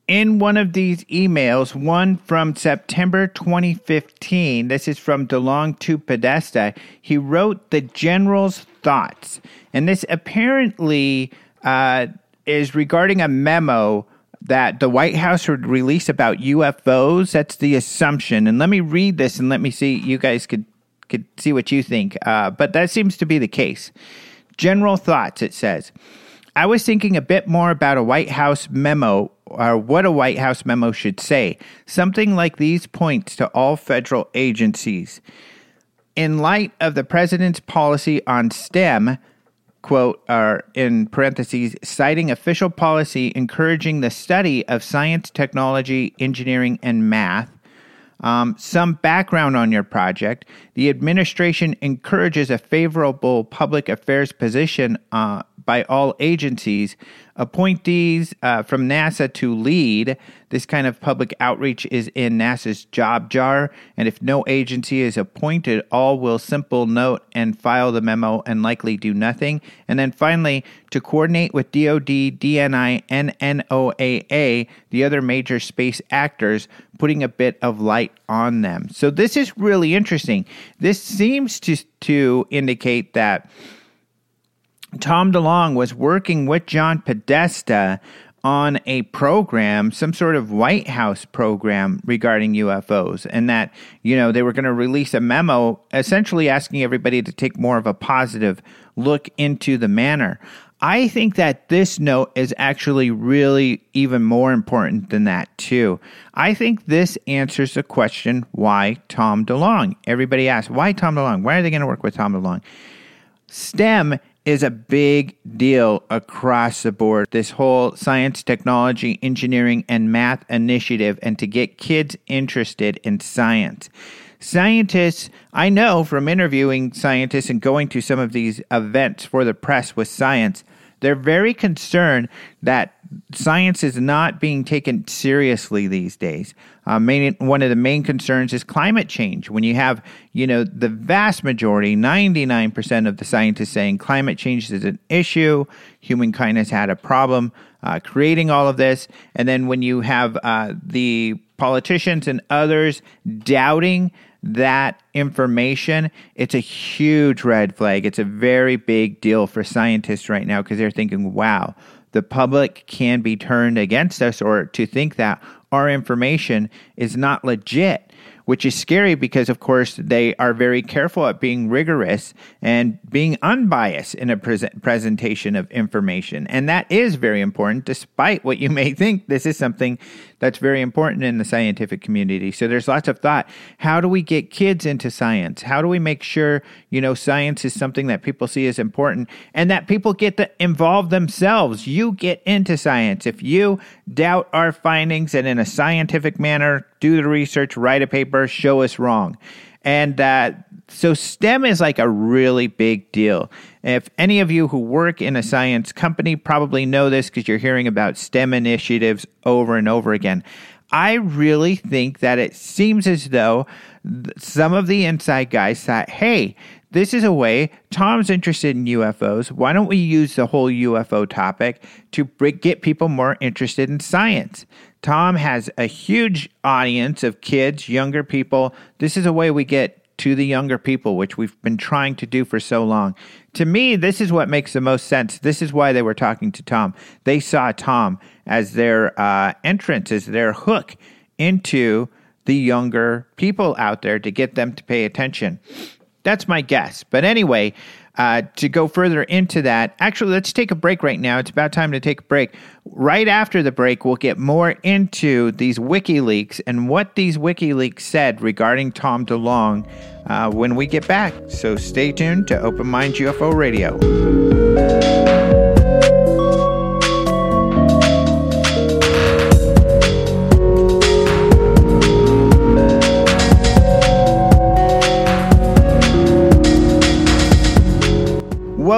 In one of these emails, one from September 2015, this is from DeLonge to Podesta, he wrote the general's thoughts. And this apparently uh, is regarding a memo that the White House would release about UFOs. That's the assumption. And let me read this and let me see. You guys could could see what you think. Uh, but that seems to be the case. General thoughts, it says. I was thinking a bit more about a White House memo or what a White House memo should say. Something like these points to all federal agencies. In light of the president's policy on STEM, quote, or in parentheses, citing official policy encouraging the study of science, technology, engineering, and math, um, some background on your project. The administration encourages a favorable public affairs position uh, by all agencies. Appointees uh, from NASA to lead this kind of public outreach is in NASA's job jar, and if no agency is appointed, all will simple note and file the memo and likely do nothing. And then finally, to coordinate with DoD, DNI, and the other major space actors, putting a bit of light on them. So this is really interesting. This seems to to indicate that Tom DeLonge was working with John Podesta on a program, some sort of White House program regarding UFOs, and that, you know, they were going to release a memo essentially asking everybody to take more of a positive look into the manner. I think that this note is actually really even more important than that, too. I think this answers the question why Tom DeLonge? Everybody asks, why Tom DeLonge? Why are they going to work with Tom DeLonge? STEM is a big deal across the board. This whole science, technology, engineering, and math initiative, and to get kids interested in science. Scientists, I know from interviewing scientists and going to some of these events for the press with science, they're very concerned that science is not being taken seriously these days. Uh, main, one of the main concerns is climate change. When you have, you know, the vast majority, 99% of the scientists saying climate change is an issue, humankind has had a problem uh, creating all of this. And then when you have uh, the politicians and others doubting that information, it's a huge red flag. It's a very big deal for scientists right now because they're thinking, wow, the public can be turned against us or to think that our information is not legit which is scary because, of course, they are very careful at being rigorous and being unbiased in a pre- presentation of information. And that is very important, despite what you may [LAUGHS] think. This is something that's very important in the scientific community. So there's lots of thought. How do we get kids into science? How do we make sure, you know, science is something that people see as important and that people get to involve themselves? You get into science. If you doubt our findings and in a scientific manner, do the research, write a paper, show us wrong. And uh, so STEM is like a really big deal. If any of you who work in a science company probably know this because you're hearing about STEM initiatives over and over again. I really think that it seems as though some of the inside guys thought, hey, this is a way Tom's interested in UFOs. Why don't we use the whole UFO topic to get people more interested in science? Tom has a huge audience of kids, younger people. This is a way we get to the younger people, which we've been trying to do for so long. To me, this is what makes the most sense. This is why they were talking to Tom. They saw Tom as their uh, entrance, as their hook into the younger people out there to get them to pay attention. That's my guess. But anyway, uh, to go further into that, actually, let's take a break right now. It's about time to take a break. Right after the break, we'll get more into these WikiLeaks and what these WikiLeaks said regarding Tom DeLonge uh, when we get back. So stay tuned to Open Mind UFO Radio.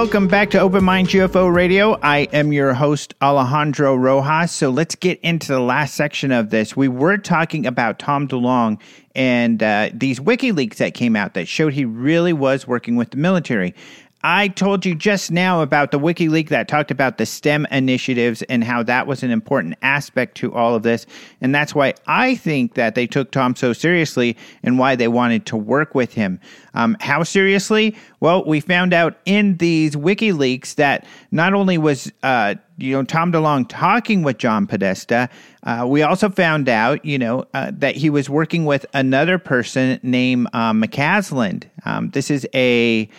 Welcome back to Open Mind UFO Radio. I am your host, Alejandro Rojas. So let's get into the last section of this. We were talking about Tom DeLonge and uh, these WikiLeaks that came out that showed he really was working with the military. I told you just now about the WikiLeaks that talked about the STEM initiatives and how that was an important aspect to all of this. And that's why I think that they took Tom so seriously and why they wanted to work with him. Um, how seriously? Well, we found out in these WikiLeaks that not only was uh, you know Tom DeLonge talking with John Podesta, uh, we also found out you know uh, that he was working with another person named uh, McCasland. Um, this is a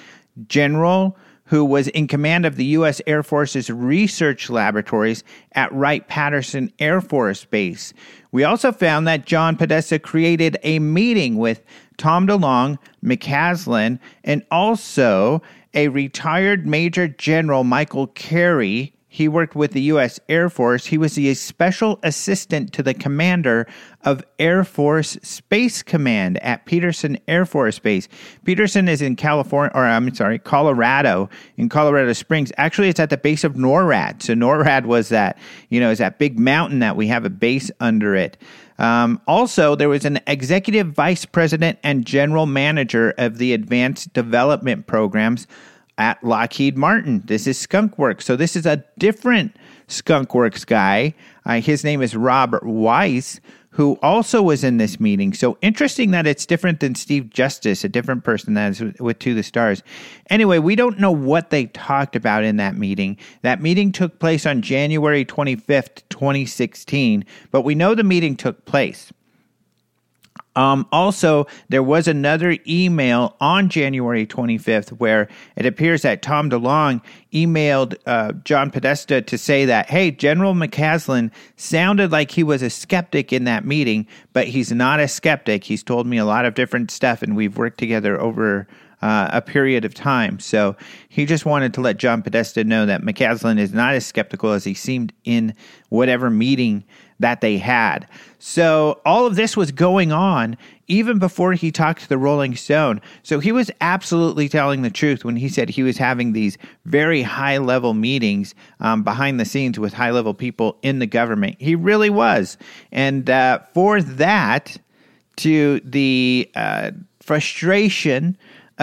general who was in command of the U.S. Air Force's research laboratories at Wright Patterson Air Force Base. We also found that John Podesta created a meeting with Tom DeLonge, McCasland, and also a retired Major General Michael Carey he worked with the U.S. Air Force. He was the special assistant to the commander of Air Force Space Command at Peterson Air Force Base. Peterson is in California, or I'm sorry, Colorado, in Colorado Springs. Actually, it's at the base of NORAD. So NORAD was that, you know, is that big mountain that we have a base under it. Um, also, there was an executive vice president and general manager of the advanced development programs at Lockheed Martin. This is Skunkworks. So this is a different Skunkworks guy. Uh, his name is Robert Weiss, who also was in this meeting. So interesting that it's different than Steve Justice, a different person that is with To the Stars. Anyway, we don't know what they talked about in that meeting. That meeting took place on January 25th, 2016, but we know the meeting took place. Um, also, there was another email on January 25th where it appears that Tom DeLonge emailed uh, John Podesta to say that, hey, General McCasland sounded like he was a skeptic in that meeting, but he's not a skeptic. He's told me a lot of different stuff, and we've worked together over uh, a period of time. So he just wanted to let John Podesta know that McCasland is not as skeptical as he seemed in whatever meeting that they had. So all of this was going on even before he talked to the Rolling Stone. So he was absolutely telling the truth when he said he was having these very high level meetings um, behind the scenes with high level people in the government. He really was. And uh, for that, to the uh, frustration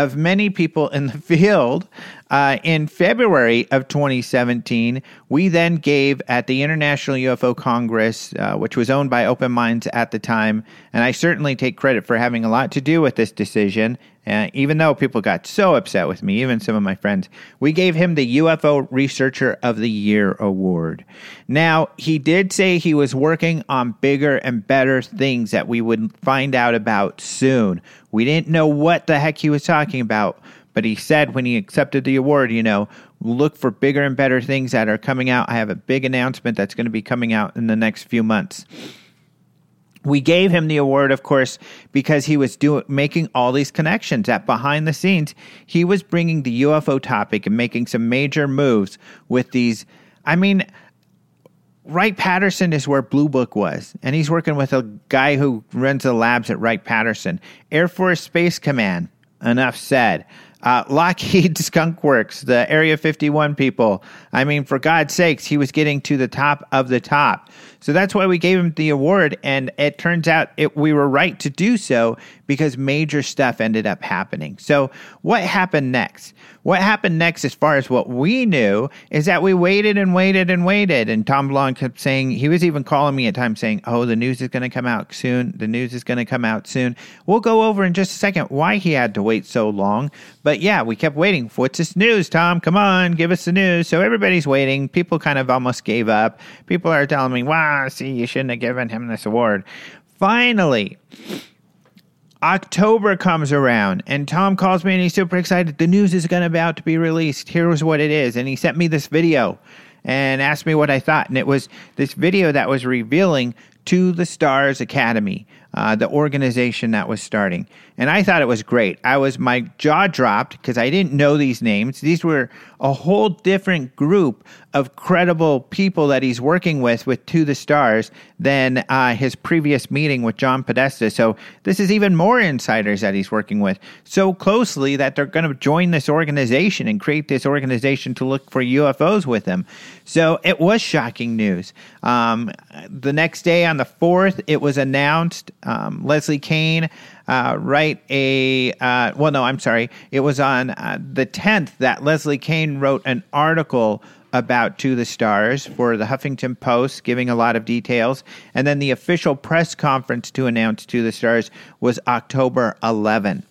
of many people in the field. Uh, in February of 2017, we then gave at the International UFO Congress, uh, which was owned by Open Minds at the time, and I certainly take credit for having a lot to do with this decision uh, even though people got so upset with me, even some of my friends, we gave him the UFO Researcher of the Year award. Now, he did say he was working on bigger and better things that we would find out about soon. We didn't know what the heck he was talking about, but he said when he accepted the award, you know, look for bigger and better things that are coming out. I have a big announcement that's going to be coming out in the next few months we gave him the award, of course, because he was doing making all these connections. That behind the scenes, he was bringing the UFO topic and making some major moves with these. I mean, Wright Patterson is where Blue Book was, and he's working with a guy who runs the labs at Wright Patterson. Air Force Space Command. Enough said. Uh, Lockheed [LAUGHS] Skunk Works, the Area 51 people. I mean, for God's sakes, he was getting to the top of the top. So that's why we gave him the award. And it turns out it, we were right to do so because major stuff ended up happening. So, what happened next? What happened next, as far as what we knew, is that we waited and waited and waited. And Tom DeLonge kept saying, he was even calling me at times saying, Oh, the news is going to come out soon. The news is going to come out soon. We'll go over in just a second why he had to wait so long. But yeah, we kept waiting. What's this news, Tom? Come on, give us the news. So everybody's waiting. People kind of almost gave up. People are telling me, Wow, see, you shouldn't have given him this award. Finally, October comes around and Tom calls me and he's super excited. The news is going to about to be released. Here's what it is. And he sent me this video and asked me what I thought. And it was this video that was revealing to the Stars Academy, uh, the organization that was starting. And I thought it was great. I was, my jaw dropped because I didn't know these names. These were a whole different group of credible people that he's working with with To the Stars than uh, his previous meeting with John Podesta. So this is even more insiders that he's working with so closely that they're going to join this organization and create this organization to look for UFOs with him. So it was shocking news. Um, the next day on the 4th, it was announced um, Leslie Kean. uh, write a, uh, well, no, I'm sorry. It was on uh, the 10th that Leslie Kean wrote an article about To the Stars for the Huffington Post, giving a lot of details. And then the official press conference to announce To the Stars was October 11.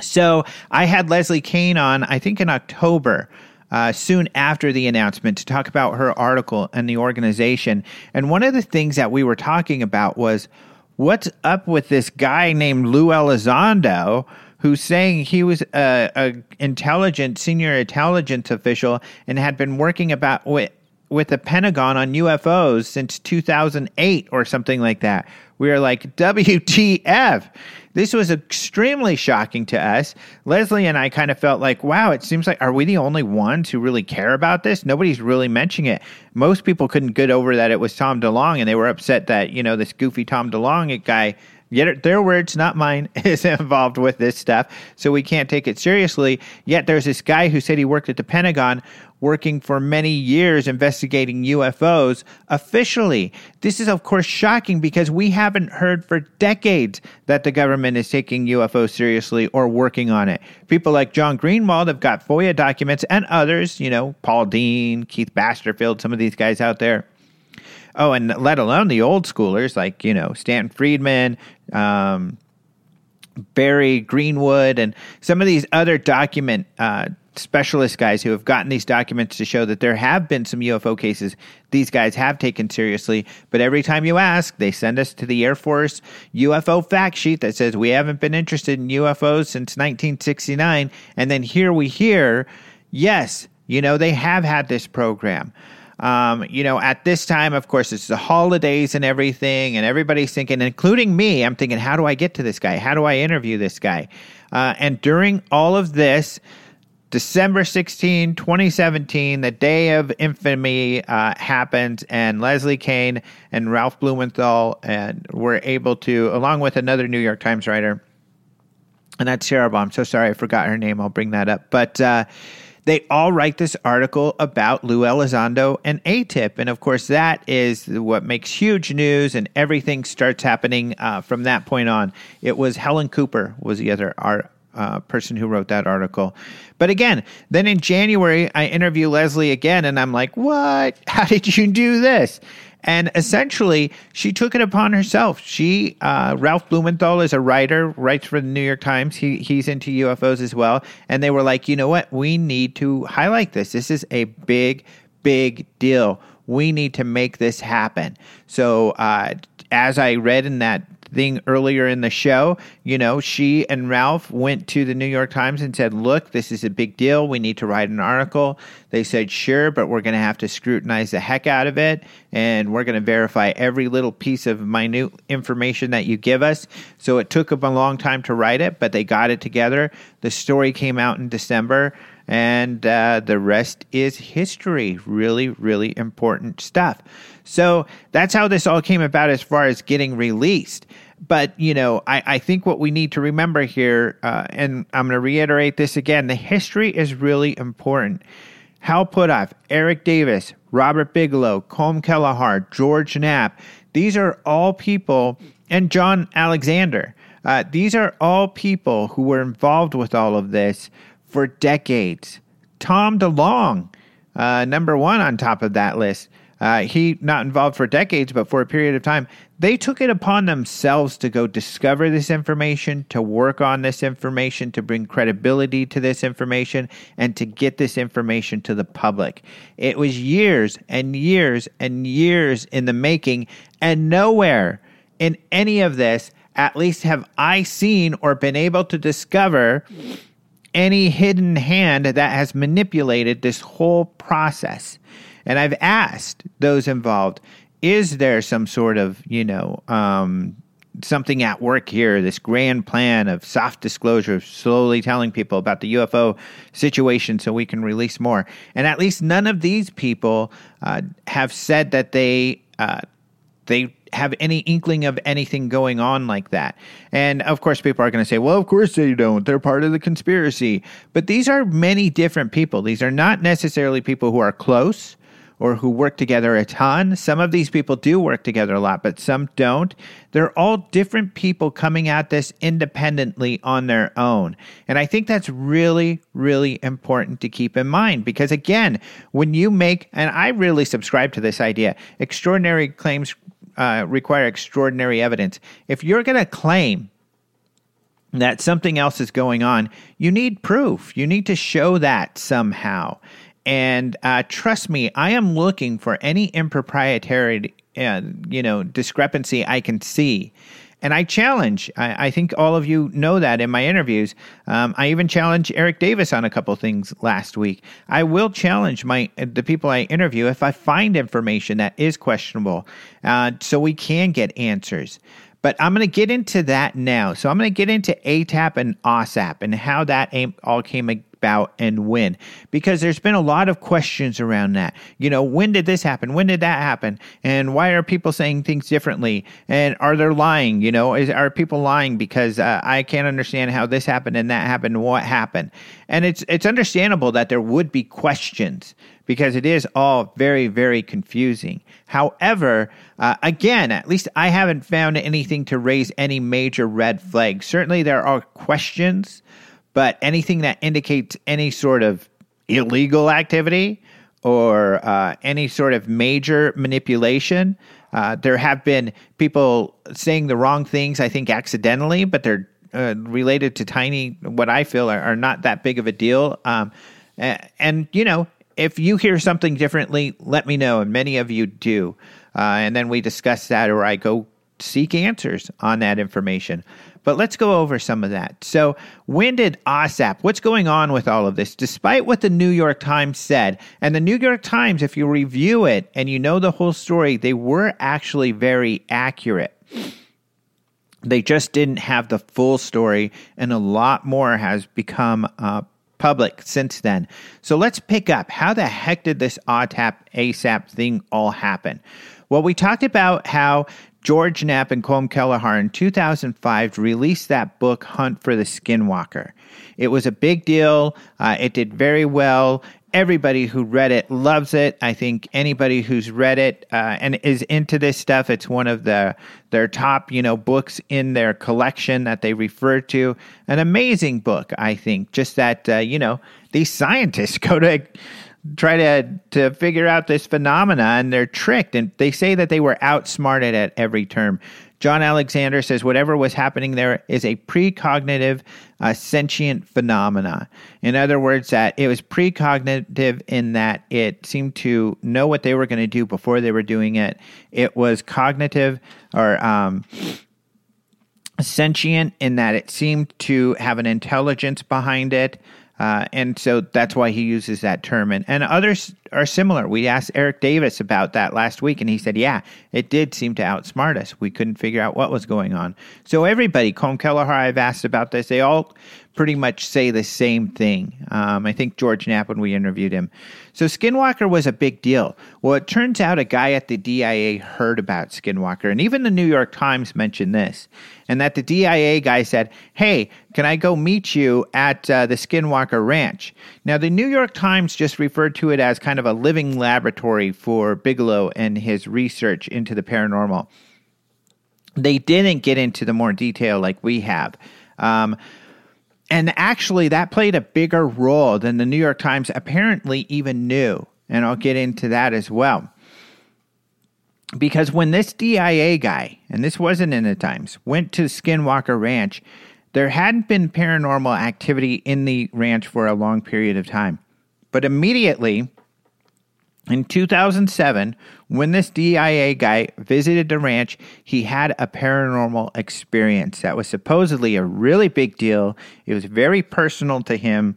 So I had Leslie Kean on, I think in October. Uh, soon after the announcement to talk about her article and the organization. And one of the things that we were talking about was what's up with this guy named Lou Elizondo who's saying he was a, a intelligent senior intelligence official and had been working about with with the Pentagon on UFOs since 2008 or something like that. We were like, WTF? This was extremely shocking to us. Leslie and I kind of felt like, wow, it seems like, are we the only ones who really care about this? Nobody's really mentioning it. Most people couldn't get over that it was Tom DeLonge, and they were upset that, you know, this goofy Tom DeLonge guy Yet their words, not mine, [LAUGHS] is involved with this stuff, so we can't take it seriously. Yet there's this guy who said he worked at the Pentagon, working for many years investigating UFOs officially. This is, of course, shocking because we haven't heard for decades that the government is taking UFOs seriously or working on it. People like John Greenwald have got FOIA documents, and others, you know, Paul Dean, Keith Basterfield, some of these guys out there Oh, and let alone the old schoolers like you know Stan Friedman, um, Barry Greenwood, and some of these other document uh, specialist guys who have gotten these documents to show that there have been some UFO cases these guys have taken seriously. But every time you ask, they send us to the Air Force UFO fact sheet that says we haven't been interested in UFOs since 1969. And then here we hear, yes, you know, they have had this program. Um, you know, at this time, of course, it's the holidays and everything, and everybody's thinking, including me, I'm thinking, how do I get to this guy? How do I interview this guy? Uh, and during all of this, December 16, 2017, the day of infamy uh, happened, and Leslie Kean and Ralph Blumenthal and were able to, along with another New York Times writer, and that's Sarah Baum. So sorry, I forgot her name. I'll bring that up. But uh, they all write this article about Lou Elizondo and ATIP. And of course, that is what makes huge news, and everything starts happening uh, from that point on. It was Helen Cooper was the other art, uh, person who wrote that article. But again, then in January, I interview Leslie again, and I'm like, "What? [LAUGHS] How did you do this?" And essentially, she took it upon herself. She, uh, Ralph Blumenthal is a writer, writes for the New York Times. He, he's into UFOs as well. And they were like, you know what? We need to highlight this. This is a big, big deal. We need to make this happen. So, uh, as I read in that thing earlier in the show. You know, she and Ralph went to the New York Times and said, Look, this is a big deal. We need to write an article. They said, Sure, but we're going to have to scrutinize the heck out of it. And we're going to verify every little piece of minute information that you give us. So it took them a long time to write it, but they got it together. The story came out in December and uh, the rest is history. Really, really important stuff. So that's how this all came about as far as getting released. But, you know, I, I think what we need to remember here, uh, and I'm going to reiterate this again the history is really important. Hal Puthoff, Eric Davis, Robert Bigelow, Colm Kelleher, George Knapp, these are all people, and John Alexander. Uh, these are all people who were involved with all of this for decades. Tom DeLonge, uh, number one on top of that list. Uh, he not involved for decades, but for a period of time. They took it upon themselves to go discover this information, to work on this information, to bring credibility to this information, and to get this information to the public. It was years and years and years in the making, and nowhere in any of this, at least have I seen or been able to discover any hidden hand that has manipulated this whole process. And I've asked those involved, is there some sort of, you know, um, something at work here, this grand plan of soft disclosure, slowly telling people about the UFO situation so we can release more. And at least none of these people uh, have said that they uh, they have any inkling of anything going on like that. And of course, people are going to say, well, of course they don't. They're part of the conspiracy. But these are many different people. These are not necessarily people who are close or who work together a ton. Some of these people do work together a lot, but some don't. They're all different people coming at this independently on their own. And I think that's really, really important to keep in mind because, again, when you make, and I really subscribe to this idea, extraordinary claims uh, require extraordinary evidence. If you're going to claim that something else is going on, you need proof. You need to show that somehow. And uh, trust me, I am looking for any impropriety, uh, you know, discrepancy I can see. And I challenge, I, I, think all of you know that in my interviews. Um, I even challenged Eric Davis on a couple things last week. I will challenge my the people I interview if I find information that is questionable, uh, so we can get answers. But I'm going to get into that now. So I'm going to get into ATIP and OSAP and how that all came about and when. Because there's been a lot of questions around that. You know, when did this happen? When did that happen? And why are people saying things differently? And are they lying? You know, is, are people lying because uh, I can't understand how this happened and that happened what happened? And it's it's understandable that there would be questions because it is all very very confusing. However, uh, again, at least I haven't found anything to raise any major red flags. Certainly, there are questions but anything that indicates any sort of illegal activity or uh, any sort of major manipulation. Uh, there have been people saying the wrong things, I think, accidentally, but they're uh, related to tiny, what I feel are, are not that big of a deal. Um, and, and, you know, if you hear something differently, let me know. And many of you do. Uh, and then we discuss that, or I go seek answers on that information. But let's go over some of that. So, when did OSAP, what's going on with all of this? Despite what the New York Times said, and the New York Times, if you review it and you know the whole story, they were actually very accurate. They just didn't have the full story, and a lot more has become uh, public since then. So let's pick up. How the heck did this OTAP ASAP thing all happen? Well, we talked about how George Knapp and Colm Kelleher in 2005 released that book, Hunt for the Skinwalker. It was a big deal. Uh, it did very well. Everybody who read it loves it. I think anybody who's read it uh, and is into this stuff, it's one of the their top, you know, books in their collection that they refer to. An amazing book, I think. Just that, uh, you know, these scientists [LAUGHS] go to try to to figure out this phenomena and they're tricked and they say that they were outsmarted at every term. John alexander says whatever was happening there is a precognitive uh, sentient phenomena. In other words that it was precognitive in that it seemed to know what they were going to do before they were doing it. It was cognitive or um, sentient in that it seemed to have an intelligence behind it uh, and so that's why he uses that term. And, and others are similar. We asked Eric Davis about that last week, and he said, yeah, it did seem to outsmart us. We couldn't figure out what was going on. So everybody, Colm Kelleher, I've asked about this, they all pretty much say the same thing. Um, I think George Knapp, when we interviewed him. So Skinwalker was a big deal. Well, it turns out a guy at the DIA heard about Skinwalker, and even the New York Times mentioned this, and that the DIA guy said, Hey, can I go meet you at uh, the Skinwalker Ranch? Now, the New York Times just referred to it as kind of a living laboratory for Bigelow and his research into the paranormal. They didn't get into the more detail like we have. Um, and actually, that played a bigger role than the New York Times apparently even knew. And I'll get into that as well. Because when this DIA guy, and this wasn't in the Times, went to Skinwalker Ranch, there hadn't been paranormal activity in the ranch for a long period of time. But immediately, in 2007, when this DIA guy visited the ranch, he had a paranormal experience that was supposedly a really big deal. It was very personal to him.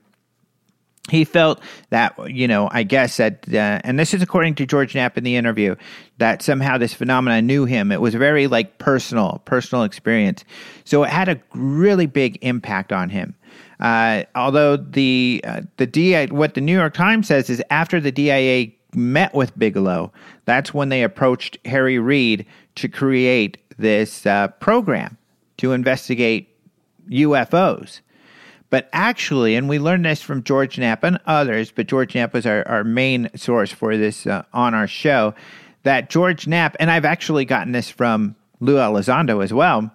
He felt that, you know, I guess that, uh, and this is according to George Knapp in the interview, that somehow this phenomenon knew him. It was very like personal, personal experience. So it had a really big impact on him. Uh, although the uh, the DIA, what the New York Times says is after the DIA met with Bigelow, that's when they approached Harry Reid to create this uh, program to investigate UFOs. But actually, and we learned this from George Knapp and others, but George Knapp was our, our main source for this uh, on our show, that George Knapp, and I've actually gotten this from Lou Elizondo as well,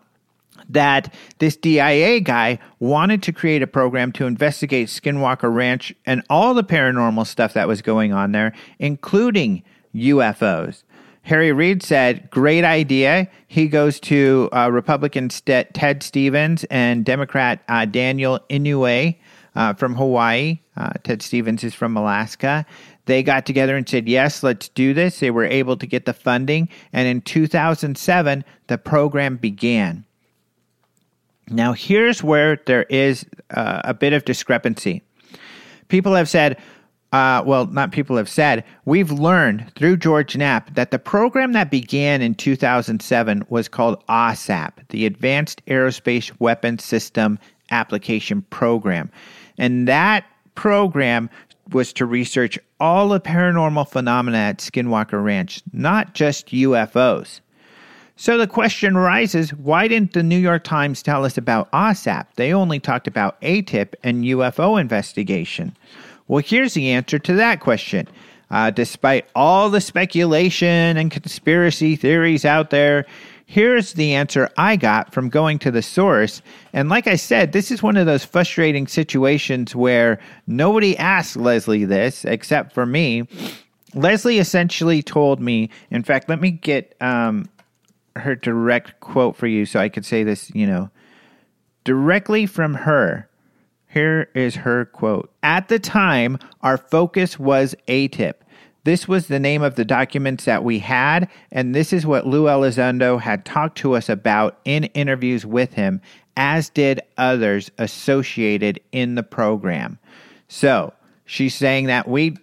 that this DIA guy wanted to create a program to investigate Skinwalker Ranch and all the paranormal stuff that was going on there, including UFOs. Harry Reid said, Great idea. He goes to uh, Republican St- Ted Stevens and Democrat uh, Daniel Inouye uh, from Hawaii. Uh, Ted Stevens is from Alaska. They got together and said, Yes, let's do this. They were able to get the funding. And in 2007, the program began. Now, here's where there is uh, a bit of discrepancy. People have said, uh, well, not people have said, we've learned through George Knapp that the program that began in 2007 was called OSAP, the Advanced Aerospace Weapons System Application Program. And that program was to research all the paranormal phenomena at Skinwalker Ranch, not just UFOs. So the question arises why didn't the New York Times tell us about OSAP? They only talked about ATIP and UFO investigation. Well, here's the answer to that question. Uh, despite all the speculation and conspiracy theories out there, here's the answer I got from going to the source. And like I said, this is one of those frustrating situations where nobody asked Leslie this except for me. Leslie essentially told me, in fact, let me get um, her direct quote for you so I could say this, you know, directly from her. Here is her quote. At the time, our focus was ATIP. This was the name of the documents that we had, and this is what Lou Elizondo had talked to us about in interviews with him, as did others associated in the program. So she's saying that we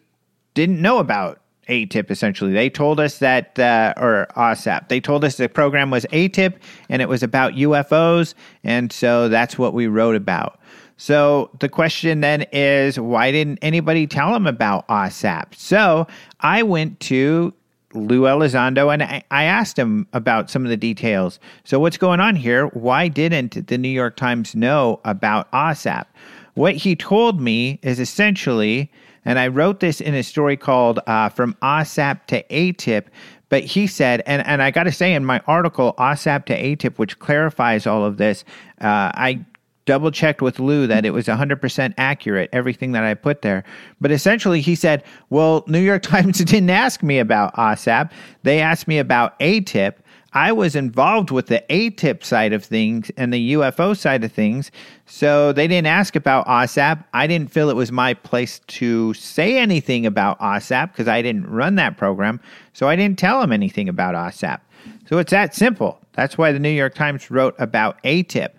didn't know about ATIP essentially. They told us that, uh, or OSAP, they told us the program was ATIP and it was about UFOs, and so that's what we wrote about. So the question then is, why didn't anybody tell them about OSAP? So I went to Lou Elizondo and I, I asked him about some of the details. So what's going on here? Why didn't the New York Times know about OSAP? What he told me is essentially, and I wrote this in a story called uh, From OSAP to ATIP, but he said, and, and I got to say in my article, OSAP to ATIP, which clarifies all of this, uh, I double checked with Lou that it was 100% accurate, everything that I put there. But essentially, he said, Well, New York [LAUGHS] Times didn't ask me about OSAP. They asked me about ATIP. I was involved with the ATIP side of things and the UFO side of things. So they didn't ask about OSAP. I didn't feel it was my place to say anything about OSAP because I didn't run that program. So I didn't tell them anything about OSAP. So it's that simple. That's why the New York Times wrote about ATIP.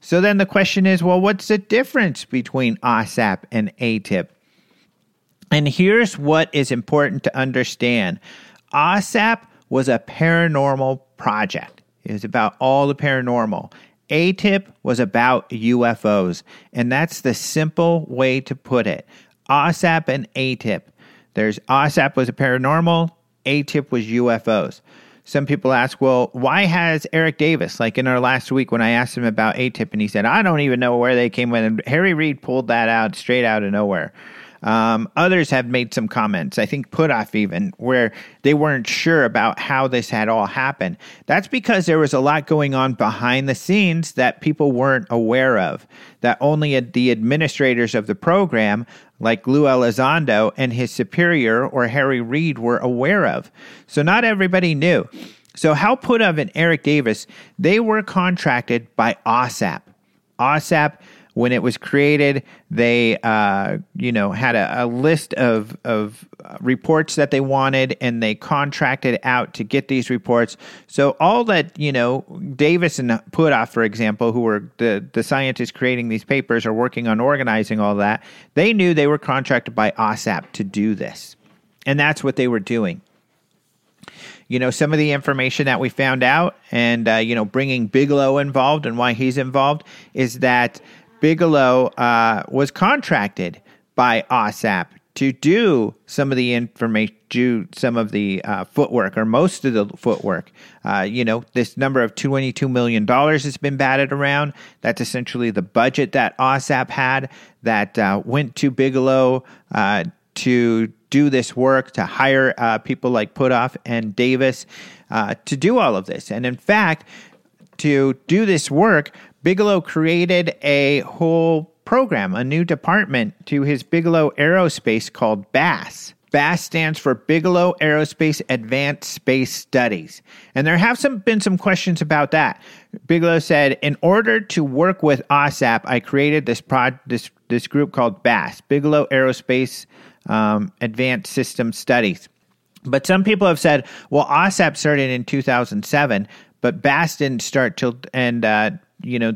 So then the question is well, what's the difference between OSAP and ATIP? And here's what is important to understand OSAP was a paranormal project, it was about all the paranormal. ATIP was about UFOs, and that's the simple way to put it. OSAP and ATIP. There's OSAP was a paranormal, ATIP was UFOs some people ask, well, why has Eric Davis, like in our last week when I asked him about ATIP, and he said, I don't even know where they came with. And Harry Reid pulled that out straight out of nowhere. Um, others have made some comments, I think Puthoff even, where they weren't sure about how this had all happened. That's because there was a lot going on behind the scenes that people weren't aware of, that only the administrators of the program, like Lou Elizondo and his superior or Harry Reid, were aware of. So not everybody knew. So Hal Puthoff and Eric Davis, they were contracted by OSAP. OSAP when it was created, they uh, you know had a, a, list of of reports that they wanted, and they contracted out to get these reports. So all that you know, Davis and Puthoff, for example, who were the the scientists creating these papers, are working on organizing all that. They knew they were contracted by OSAP to do this, and that's what they were doing you know some of the information that we found out and uh, you know bringing bigelow involved and why he's involved is that Bigelow uh, was contracted by OSAP to do some of the information, do some of the uh, footwork or most of the footwork. Uh, you know, this number of $22 million has been batted around. That's essentially the budget that OSAP had that uh, went to Bigelow uh, to do this work, to hire uh, people like Puthoff and Davis uh, to do all of this. And in fact, to do this work, Bigelow created a whole program, a new department to his Bigelow Aerospace called BAASS. BAASS stands for Bigelow Aerospace Advanced Space Studies. And there have some, been some questions about that. Bigelow said, in order to work with OSAP, I created this, this, this group called BAASS, Bigelow Aerospace um, Advanced System Studies. But some people have said, well, OSAP started in 2007, but BAASS didn't start till, and uh, you know,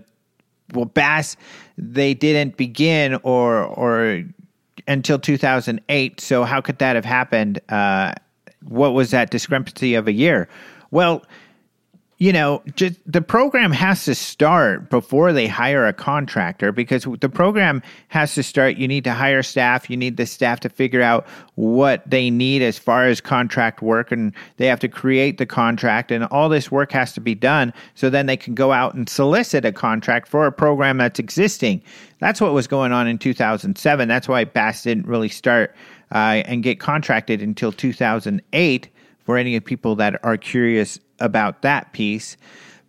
well, BAASS they didn't begin or or until 2008. So how could that have happened? Uh, what was that discrepancy of a year? Well, you know, just the program has to start before they hire a contractor because the program has to start. You need to hire staff. You need the staff to figure out what they need as far as contract work, and they have to create the contract, and all this work has to be done so then they can go out and solicit a contract for a program that's existing. That's what was going on in 2007. That's why BAASS didn't really start uh, and get contracted until 2008 for any of people that are curious about that piece.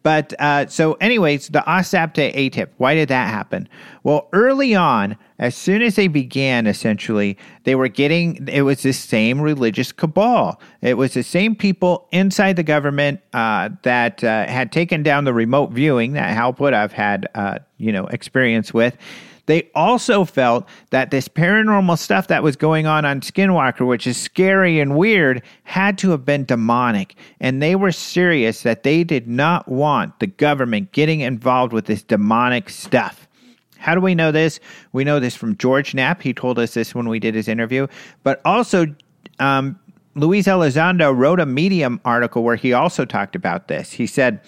But uh, so, anyways, the OSAP to ATIP, why did that happen? Well, early on, as soon as they began, essentially, they were getting, it was the same religious cabal. It was the same people inside the government uh, that uh, had taken down the remote viewing that Hal Puthoff had, uh, you know, experience with they also felt that this paranormal stuff that was going on on Skinwalker, which is scary and weird, had to have been demonic. And they were serious that they did not want the government getting involved with this demonic stuff. How do we know this? We know this from George Knapp. He told us this when we did his interview. But also, um, Luis Elizondo wrote a Medium article where he also talked about this. He said,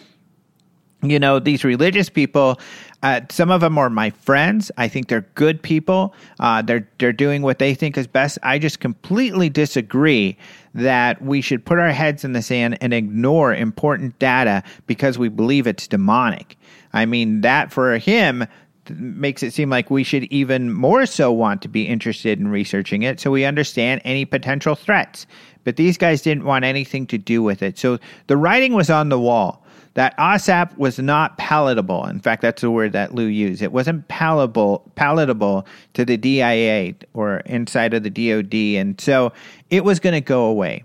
you know, these religious people, uh, some of them are my friends. I think they're good people. Uh, they're they're doing what they think is best. I just completely disagree that we should put our heads in the sand and ignore important data because we believe it's demonic. I mean, that for him makes it seem like we should even more so want to be interested in researching it so we understand any potential threats. But these guys didn't want anything to do with it. So the writing was on the wall that OSAP was not palatable. In fact, that's the word that Lou used. It wasn't palatable, palatable to the DIA or inside of the DoD, and so it was going to go away.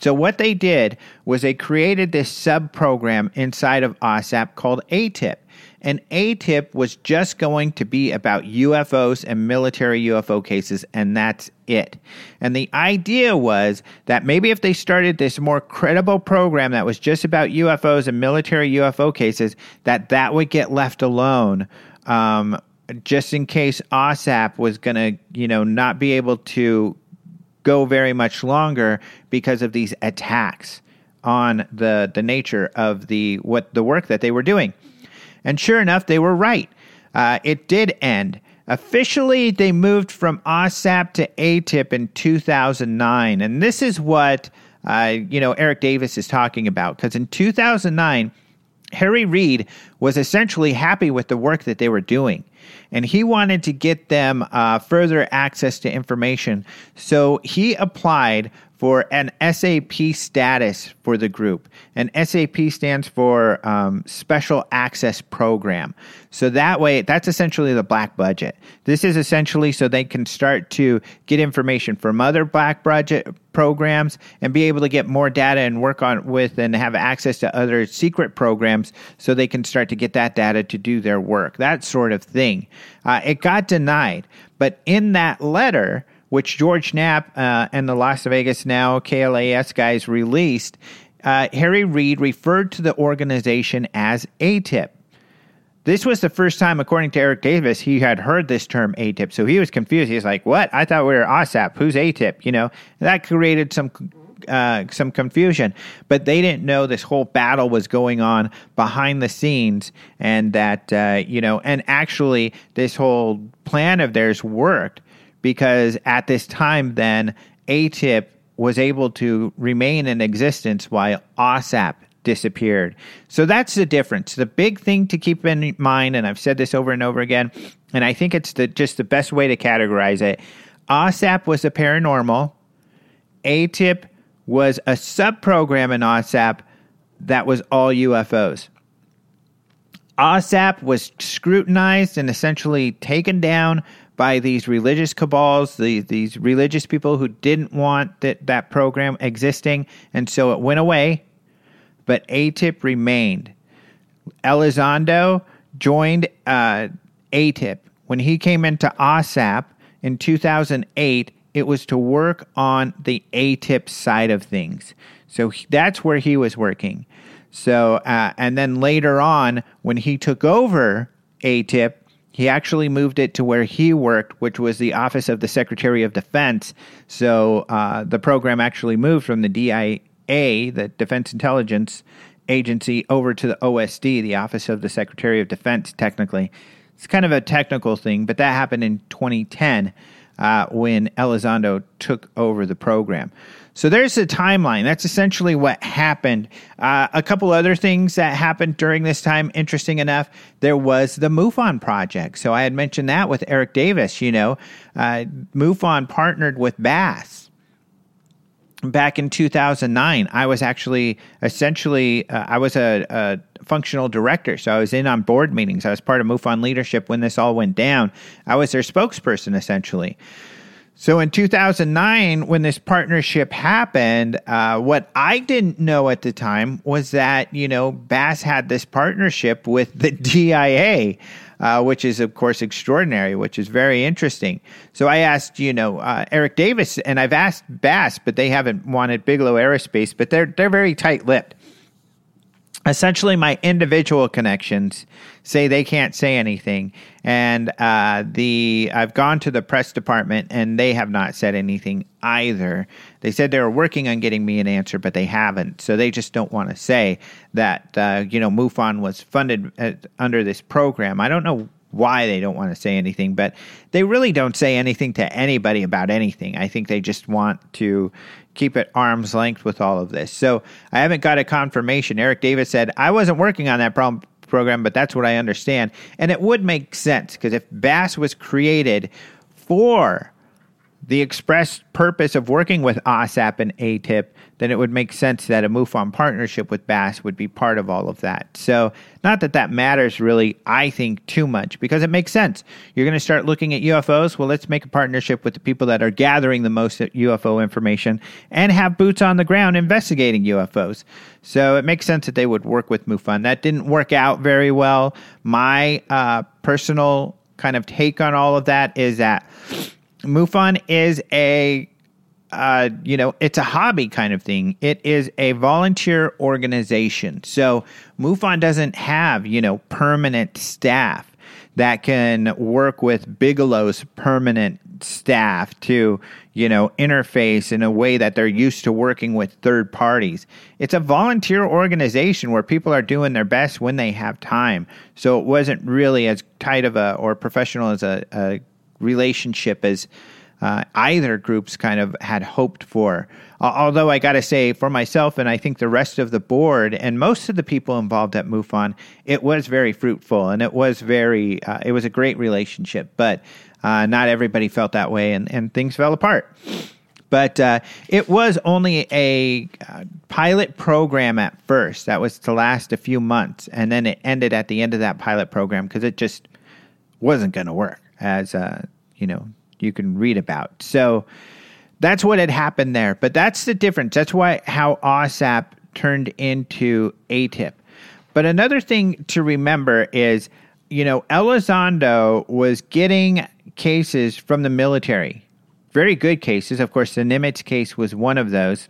So what they did was they created this sub program inside of OSAP called ATIP. And ATIP was just going to be about UFOs and military UFO cases, and that's it. And the idea was that maybe if they started this more credible program that was just about UFOs and military UFO cases, that that would get left alone. Um, just in case OSAP was going to, you know, not be able to go very much longer because of these attacks on the the nature of the what the work that they were doing. And sure enough, they were right. Uh, it did end. Officially, they moved from OSAP to ATIP in 2009. And this is what, uh, you know, Eric Davis is talking about. Because in 2009, Harry Reid was essentially happy with the work that they were doing. And he wanted to get them uh, further access to information. So he applied for an SAP status for the group. And SAP stands for um, Special Access Program. So that way, that's essentially the black budget. This is essentially so they can start to get information from other black budget programs and be able to get more data and work on with and have access to other secret programs so they can start to get that data to do their work. That sort of thing. Uh, it got denied. But in that letter, which George Knapp uh, and the Las Vegas Now KLAS guys released, uh, Harry Reid referred to the organization as ATIP. This was the first time, according to Eric Davis, he had heard this term ATIP. So he was confused. He was like, "What? I thought we were OSAP. Who's ATIP?" You know, that created some uh, some confusion. But they didn't know this whole battle was going on behind the scenes, and that uh, you know, and actually, this whole plan of theirs worked because at this time, then ATIP was able to remain in existence while OSAP disappeared. So that's the difference. The big thing to keep in mind, and I've said this over and over again, and I think it's the, just the best way to categorize it. OSAP was a paranormal. ATIP was a subprogram in OSAP that was all UFOs. OSAP was scrutinized and essentially taken down by these religious cabals, the, these religious people who didn't want that, that program existing, and so it went away, but ATIP remained. Elizondo joined uh, ATIP. When he came into OSAP in 2008, it was to work on the ATIP side of things. So he, that's where he was working. So, uh, and then later on, when he took over ATIP, he actually moved it to where he worked, which was the Office of the Secretary of Defense. So uh, the program actually moved from the DIA, the Defense Intelligence Agency, over to the OSD, the Office of the Secretary of Defense, technically. It's kind of a technical thing, but that happened in 2010 uh, when Elizondo took over the program. So there's the timeline. That's essentially what happened. Uh, a couple other things that happened during this time, interesting enough, there was the MUFON project. So I had mentioned that with Eric Davis. You know, uh, MUFON partnered with BAASS back in 2009 i was actually essentially uh, i was a, a, functional director so i was in on board meetings i was part of mufon leadership when this all went down i was their spokesperson essentially so in 2009, when this partnership happened, uh, what I didn't know at the time was that, you know, BAASS had this partnership with the [LAUGHS] DIA, uh, which is, of course, extraordinary, which is very interesting. So I asked, you know, uh, Eric Davis, and I've asked BAASS, but they haven't wanted Bigelow Aerospace, but they're, they're very tight lipped. Essentially my individual connections say they can't say anything. And uh, the i've gone to the press department and they have not said anything either. They said they were working on getting me an answer but they haven't. So they just don't want to say that uh, you know mufon was funded at, uh, under this program. I don't know why they don't want to say anything, but they really don't say anything to anybody about anything. I think they just want to keep at arm's length with all of this. So I haven't got a confirmation. Eric Davis said, I wasn't working on that problem program, but that's what I understand. And it would make sense because if BAASS was created for the express purpose of working with OSAP and ATIP, then it would make sense that a MUFON partnership with BAASS would be part of all of that. So, not that that matters really, I think, too much because it makes sense. You're going to start looking at UFOs. Well, let's make a partnership with the people that are gathering the most UFO information and have boots on the ground investigating UFOs. So, it makes sense that they would work with MUFON. That didn't work out very well. My uh, personal kind of take on all of that is that MUFON is a uh, you know, it's a hobby kind of thing. It is a volunteer organization. So MUFON doesn't have, you know, permanent staff that can work with Bigelow's permanent staff to, you know, interface in a way that they're used to working with third parties. It's a volunteer organization where people are doing their best when they have time. So it wasn't really as tight of a or professional as a, a relationship as uh, either groups kind of had hoped for. although I got to say, for myself and I think the rest of the board and most of the people involved at MUFON, it was very fruitful and it was very, uh, it was a great relationship. But uh, not everybody felt that way and, and things fell apart. But uh, it was only a uh, pilot program at first. That was to last a few months. And then it ended at the end of that pilot program because it just wasn't going to work as, uh, you know, you can read about. So that's what had happened there. But that's the difference. That's why how OSAP turned into ATIP. But another thing to remember is, you know, Elizondo was getting cases from the military, very good cases. Of course, the Nimitz case was one of those,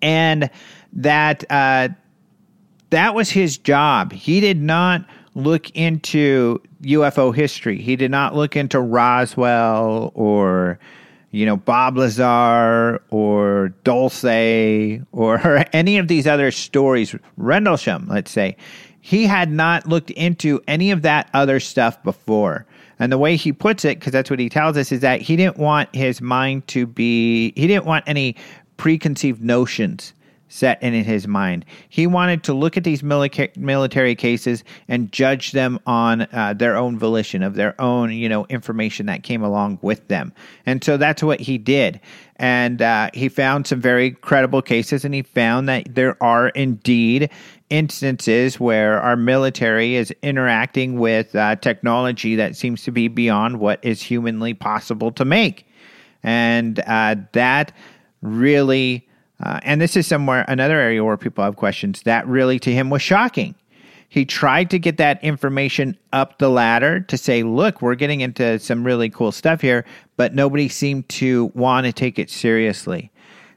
and that uh, that was his job. He did not look into UFO history. He did not look into Roswell or, you know, Bob Lazar or Dulce or [LAUGHS] any of these other stories, Rendlesham, let's say. He had not looked into any of that other stuff before. And the way he puts it, because that's what he tells us, is that he didn't want his mind to be, he didn't want any preconceived notions set in his mind. He wanted to look at these military cases and judge them on uh, their own volition, of their own, you know, information that came along with them. And so that's what he did. And uh, he found some very credible cases, and he found that there are indeed instances where our military is interacting with uh, technology that seems to be beyond what is humanly possible to make. And uh, that really uh, and this is somewhere another area where people have questions. That really to him was shocking. He tried to get that information up the ladder to say, look, we're getting into some really cool stuff here, but nobody seemed to want to take it seriously.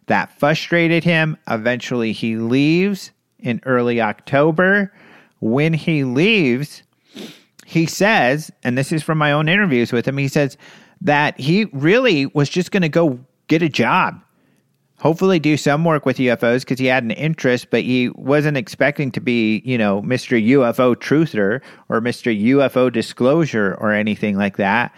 That frustrated him. Eventually, he leaves in early October. When he leaves, he says, and this is from my own interviews with him, he says that he really was just going to go get a job hopefully do some work with UFOs because he had an interest, but he wasn't expecting to be, you know, Mr. UFO truther or Mr. UFO disclosure or anything like that.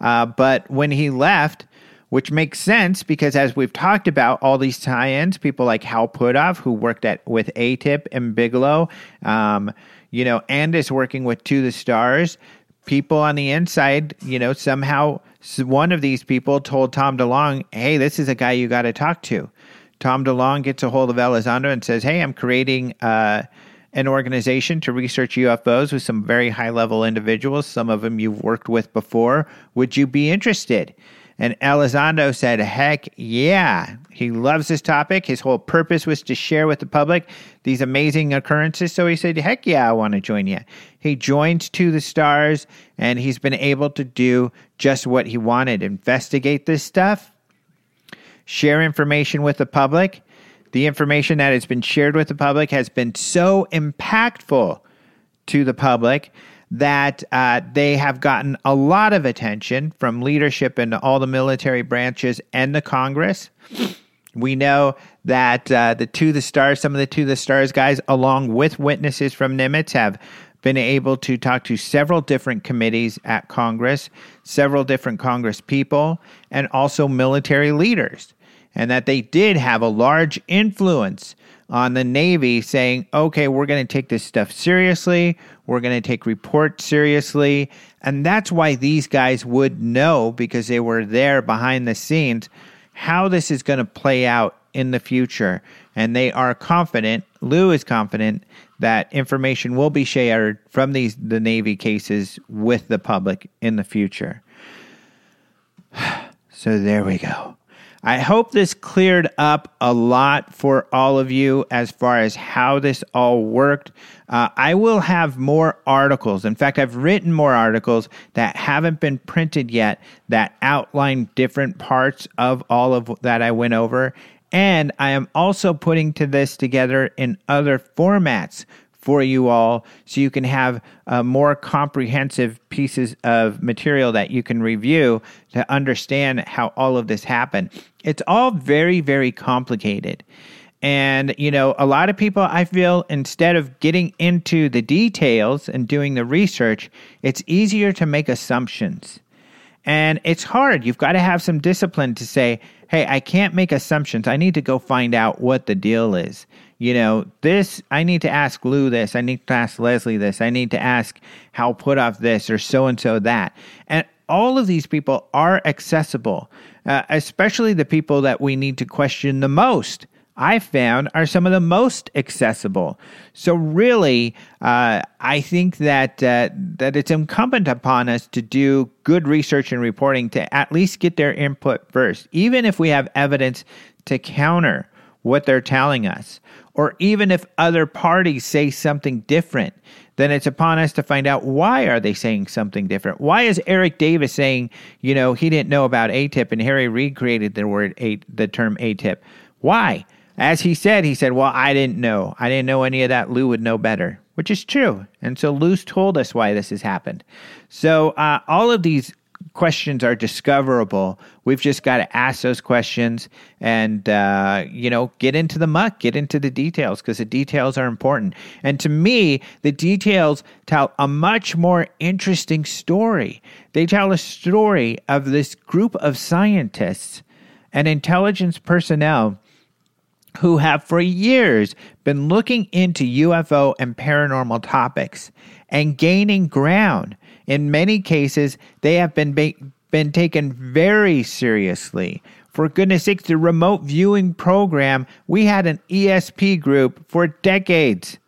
Uh, but when he left, which makes sense because as we've talked about all these tie-ins, people like Hal Puthoff, who worked at with ATIP and Bigelow, um, you know, and is working with To the Stars. People on the inside, you know, somehow one of these people told Tom DeLonge, hey, this is a guy you got to talk to. Tom DeLonge gets a hold of Elizondo and says, hey, I'm creating uh, an organization to research UFOs with some very high level individuals, some of them you've worked with before. Would you be interested? And Elizondo said, heck yeah. He loves this topic. His whole purpose was to share with the public these amazing occurrences. So he said, heck yeah, I want to join you. He joined To the Stars, and he's been able to do just what he wanted investigate this stuff, share information with the public. The information that has been shared with the public has been so impactful to the public that uh, they have gotten a lot of attention from leadership in all the military branches and the Congress. We know that uh, the To the Stars, some of the To the Stars guys, along with witnesses from Nimitz, have been able to talk to several different committees at Congress, several different Congress people, and also military leaders, and that they did have a large influence on the Navy saying, okay, we're going to take this stuff seriously. We're going to take reports seriously. And that's why these guys would know because they were there behind the scenes how this is going to play out in the future. And they are confident, Lou is confident, that information will be shared from these the Navy cases with the public in the future. [SIGHS] So there we go. I hope this cleared up a lot for all of you as far as how this all worked. Uh, I will have more articles. In fact, I've written more articles that haven't been printed yet that outline different parts of all of that I went over. And I am also putting to this together in other formats for you all so you can have uh, more comprehensive pieces of material that you can review to understand how all of this happened. It's all very, very complicated. And, you know, a lot of people, I feel, instead of getting into the details and doing the research, it's easier to make assumptions. And it's hard. You've got to have some discipline to say, hey, I can't make assumptions. I need to go find out what the deal is you know, this, I need to ask Lou this. I need to ask Leslie this. I need to ask Hal Puthoff this or so and so that. And all of these people are accessible, uh, especially the people that we need to question the most. I found are some of the most accessible. So really, uh, I think that uh, that it's incumbent upon us to do good research and reporting to at least get their input first, even if we have evidence to counter what they're telling us or even if other parties say something different, then it's upon us to find out why are they saying something different. Why is Eric Davis saying, you know, he didn't know about ATIP and Harry Reid created the word a, the term ATIP? Why? As he said, he said, "Well, I didn't know. I didn't know any of that. Lou would know better." Which is true. And so Lou's told us why this has happened. So uh, all of these questions are discoverable. We've just got to ask those questions and, uh, you know, get into the muck, get into the details because the details are important. And to me, the details tell a much more interesting story. They tell a story of this group of scientists and intelligence personnel who have for years been looking into UFO and paranormal topics and gaining ground in many cases, they have been ba- been taken very seriously. For goodness sakes, the remote viewing program, we had an ESP group for decades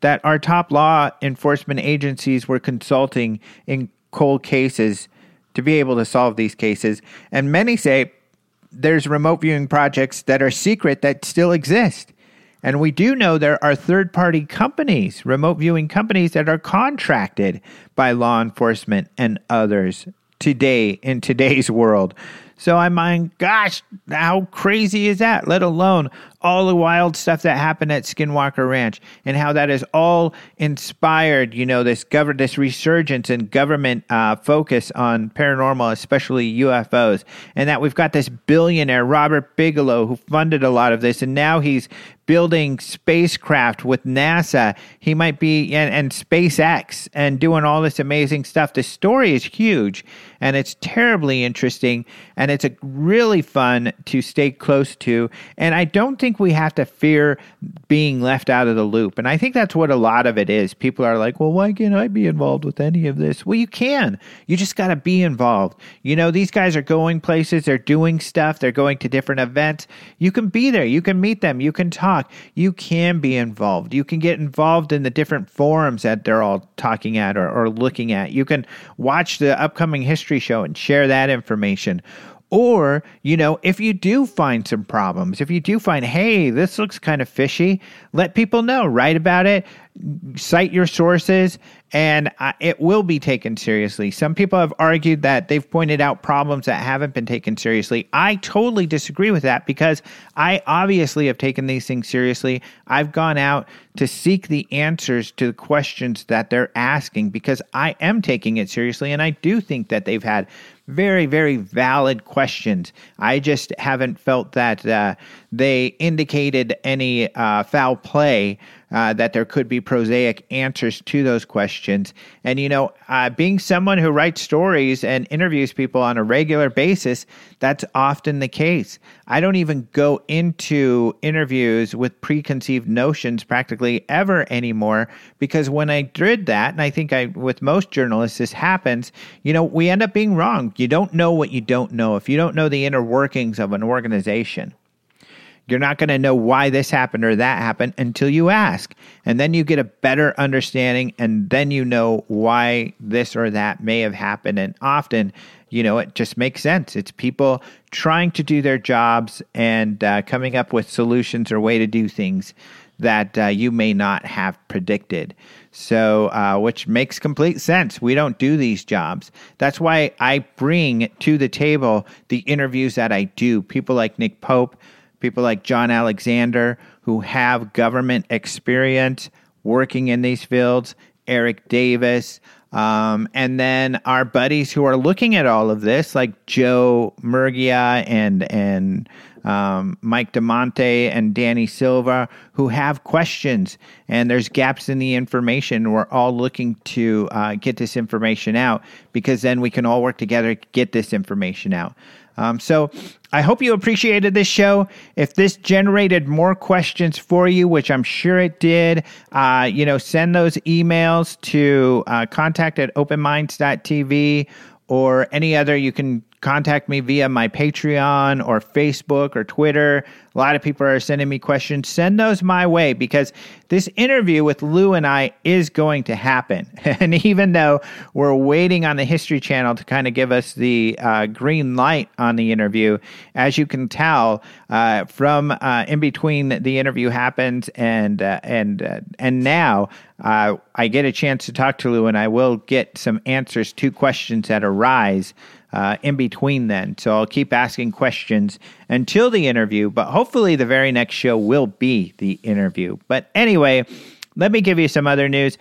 that our top law enforcement agencies were consulting in cold cases to be able to solve these cases. And many say there's remote viewing projects that are secret that still exist. And we do know there are third party companies, remote viewing companies, that are contracted by law enforcement and others today in today's world. So I mean, gosh, how crazy is that? Let alone all the wild stuff that happened at Skinwalker Ranch and how that has all inspired, you know, this gov- this resurgence in government uh, focus on paranormal, especially UFOs, and that we've got this billionaire Robert Bigelow who funded a lot of this, and now he's building spacecraft with NASA. He might be and, and SpaceX and doing all this amazing stuff. The story is huge and it's terribly interesting and it's a really fun to stay close to. And I don't think we have to fear being left out of the loop. And I think that's what a lot of it is. People are like, well, why can't I be involved with any of this? Well, you can. You just got to be involved. You know, these guys are going places, they're doing stuff, they're going to different events. You can be there, you can meet them, you can talk talk, you can be involved. You can get involved in the different forums that they're all talking at or, or looking at. You can watch the upcoming history show and share that information. Or, you know, if you do find some problems, if you do find, hey, this looks kind of fishy, let people know, write about it, cite your sources, and uh, it will be taken seriously. Some people have argued that they've pointed out problems that haven't been taken seriously. I totally disagree with that because I obviously have taken these things seriously. I've gone out to seek the answers to the questions that they're asking because I am taking it seriously, and I do think that they've had very, very valid questions. I just haven't felt that uh, they indicated any uh, foul play uh, that there could be prosaic answers to those questions. And, you know, uh, being someone who writes stories and interviews people on a regular basis, that's often the case. I don't even go into interviews with preconceived notions practically ever anymore because when I did that, and I think I, with most journalists, this happens, you know, we end up being wrong. You don't know what you don't know. If you don't know the inner workings of an organization, you're not going to know why this happened or that happened until you ask. And then you get a better understanding, and then you know why this or that may have happened. And often, you know, it just makes sense. It's people trying to do their jobs and uh, coming up with solutions or way to do things that uh, you may not have predicted. So, uh, which makes complete sense. We don't do these jobs. That's why I bring to the table the interviews that I do. People like Nick Pope people like John Alexander who have government experience working in these fields, Eric Davis, um, and then our buddies who are looking at all of this, like Joe Murgia and and um, Mike DeMonte and Danny Silva, who have questions, and there's gaps in the information. We're all looking to uh, get this information out because then we can all work together to get this information out. Um, so I hope you appreciated this show. If this generated more questions for you, which I'm sure it did, uh, you know, send those emails to uh, contact at openminds.tv or any other. You can contact me via my Patreon or Facebook or Twitter. A lot of people are sending me questions. Send those my way because this interview with Lou and I is going to happen. [LAUGHS] And even though we're waiting on the History Channel to kind of give us the uh, green light on the interview, as you can tell uh, from uh, in between the interview happens and uh, and uh, and now, uh, I get a chance to talk to Lou, and I will get some answers to questions that arise uh, in between then. So I'll keep asking questions until the interview, but hopefully the very next show will be the interview. But anyway, let me give you some other news.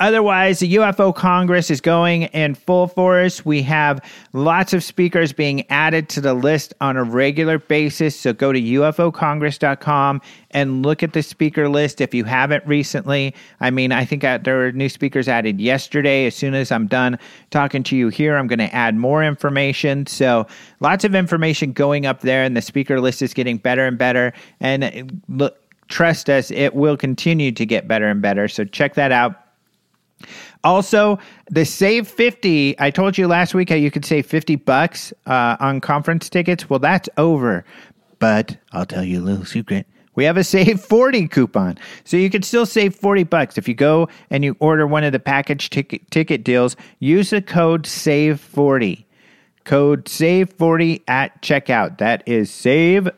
Otherwise, the UFO Congress is going in full force. We have lots of speakers being added to the list on a regular basis. So go to ufocongress.com and look at the speaker list if you haven't recently. I mean, I think there were new speakers added yesterday. As soon as I'm done talking to you here, I'm going to add more information. So lots of information going up there, and the speaker list is getting better and better. And look, trust us, it will continue to get better and better. So check that out. Also, the save 50, I told you last week how you could save 50 bucks uh, on conference tickets. Well, that's over. But I'll tell you a little secret. We have a save 40 coupon. So you can still save 40 bucks if you go and you order one of the package ticket ticket deals, use the code save 40. Code save 40 at checkout. That is save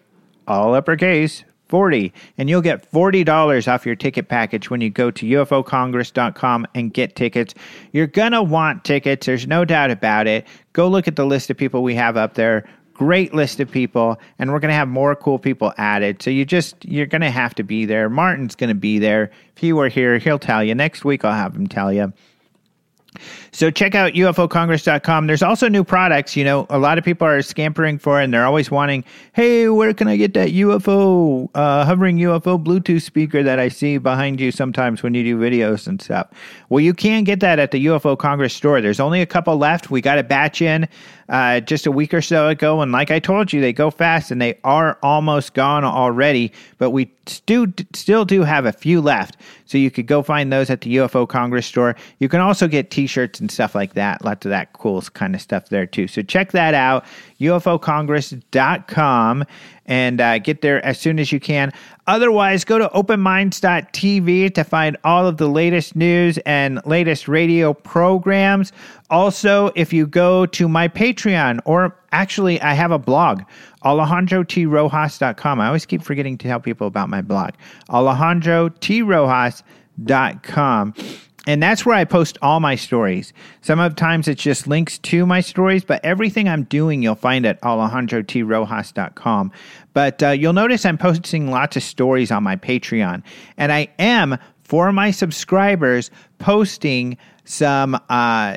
all uppercase 40 and you'll get $40 off your ticket package when you go to ufocongress.com and get tickets. You're going to want tickets, there's no doubt about it. Go look at the list of people we have up there. Great list of people and we're going to have more cool people added. So you just you're going to have to be there. Martin's going to be there. If he were here, he'll tell you. Next week I'll have him tell you. So check out ufocongress.com. There's also new products. You know, a lot of people are scampering for and they're always wanting, hey, where can I get that UFO, uh, hovering UFO Bluetooth speaker that I see behind you sometimes when you do videos and stuff? Well, you can get that at the UFO Congress store. There's only a couple left. We got a batch in uh, just a week or so ago. And like I told you, they go fast and they are almost gone already, but we still, still do have a few left. So you could go find those at the UFO Congress store. You can also get t-shirts and stuff like that. Lots of that cool kind of stuff there too. So check that out, ufocongress.com and uh, get there as soon as you can. Otherwise, go to openminds.tv to find all of the latest news and latest radio programs. Also, if you go to my Patreon, or actually, I have a blog, alejandrorojas.com. I always keep forgetting to tell people about my blog, alejandrorojas.com and that's where I post all my stories. Some of times it's just links to my stories, but everything I'm doing you'll find at alejandrorojas.com. But uh, you'll notice I'm posting lots of stories on my Patreon, and I am for my subscribers posting some uh,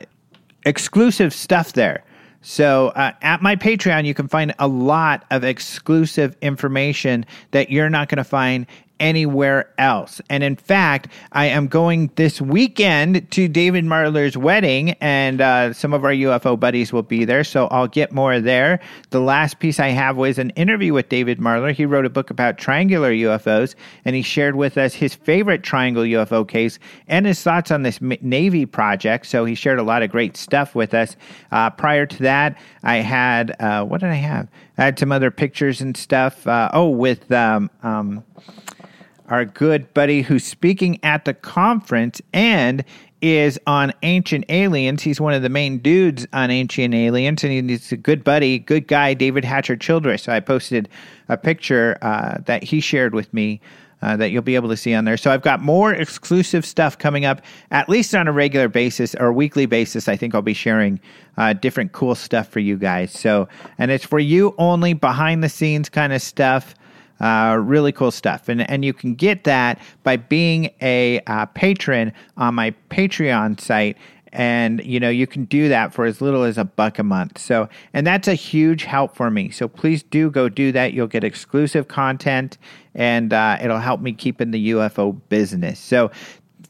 exclusive stuff there. So uh, at my Patreon, you can find a lot of exclusive information that you're not going to find anywhere else. And in fact, I am going this weekend to David Marler's wedding, and uh, some of our UFO buddies will be there. So I'll get more there. The last piece I have was an interview with David Marler. He wrote a book about triangular UFOs, and he shared with us his favorite triangle UFO case and his thoughts on this Navy project. So he shared a lot of great stuff with us. Uh, prior to that, I had, uh, what did I have? I had some other pictures and stuff. Uh, oh, with, um, um, our good buddy who's speaking at the conference and is on Ancient Aliens. He's one of the main dudes on Ancient Aliens, and he's a good buddy, good guy, David Hatcher Childress. So I posted a picture uh, that he shared with me. Uh, that you'll be able to see on there. So I've got more exclusive stuff coming up, at least on a regular basis or weekly basis. I think I'll be sharing uh, different cool stuff for you guys. So, and it's for you only, behind the scenes kind of stuff. Uh, really cool stuff. And, and you can get that by being a uh, patron on my Patreon site. And, you know, you can do that for as little as a buck a month. So, and that's a huge help for me. So please do go do that. You'll get exclusive content and uh, it'll help me keep in the UFO business. So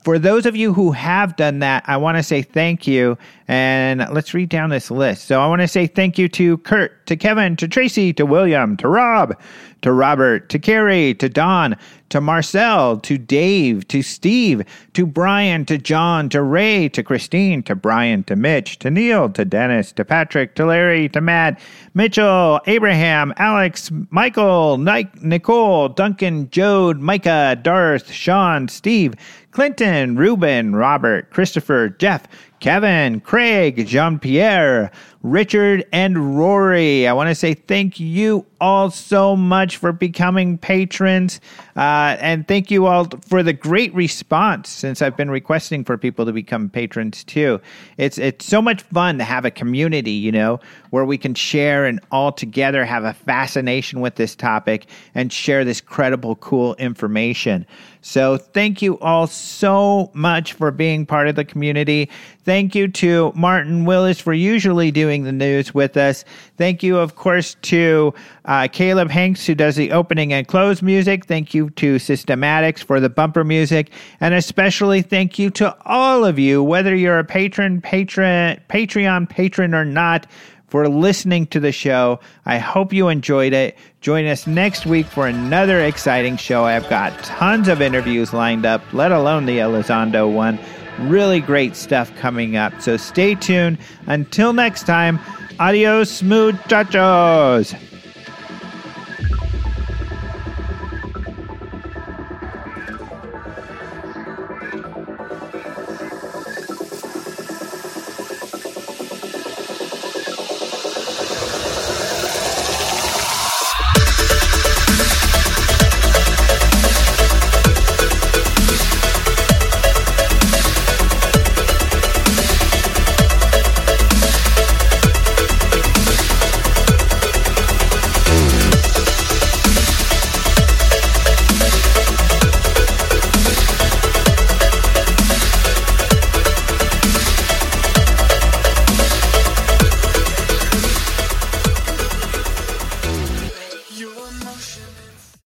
for those of you who have done that, I want to say thank you. And let's read down this list. So I want to say thank you to Kurt, to Kevin, to Tracy, to William, to Rob, to Robert, to Carrie, to Don, to Marcel, to Dave, to Steve, to Brian, to John, to Ray, to Christine, to Brian, to Mitch, to Neil, to Dennis, to Patrick, to Larry, to Matt, Mitchell, Abraham, Alex, Michael, Nike, Nicole, Duncan, Jode, Micah, Darth, Sean, Steve, Clinton, Ruben, Robert, Christopher, Jeff, Kevin, Craig, Jean Pierre, Richard, and Rory. I want to say thank you all so much for becoming patrons. Uh, and thank you all for the great response since I've been requesting for people to become patrons too. It's, it's so much fun to have a community, you know, where we can share and all together have a fascination with this topic and share this credible, cool information. So thank you all so much for being part of the community. Thank you to Martin Willis for usually doing the news with us. Thank you, of course, to uh, Caleb Hanks, who does the opening and close music. Thank you to Systematics for the bumper music. And especially thank you to all of you, whether you're a patron, patron, Patreon patron or not, for listening to the show. I hope you enjoyed it. Join us next week for another exciting show. I've got tons of interviews lined up, let alone the Elizondo one. Really great stuff coming up. So stay tuned. Until next time, adios, muchachos.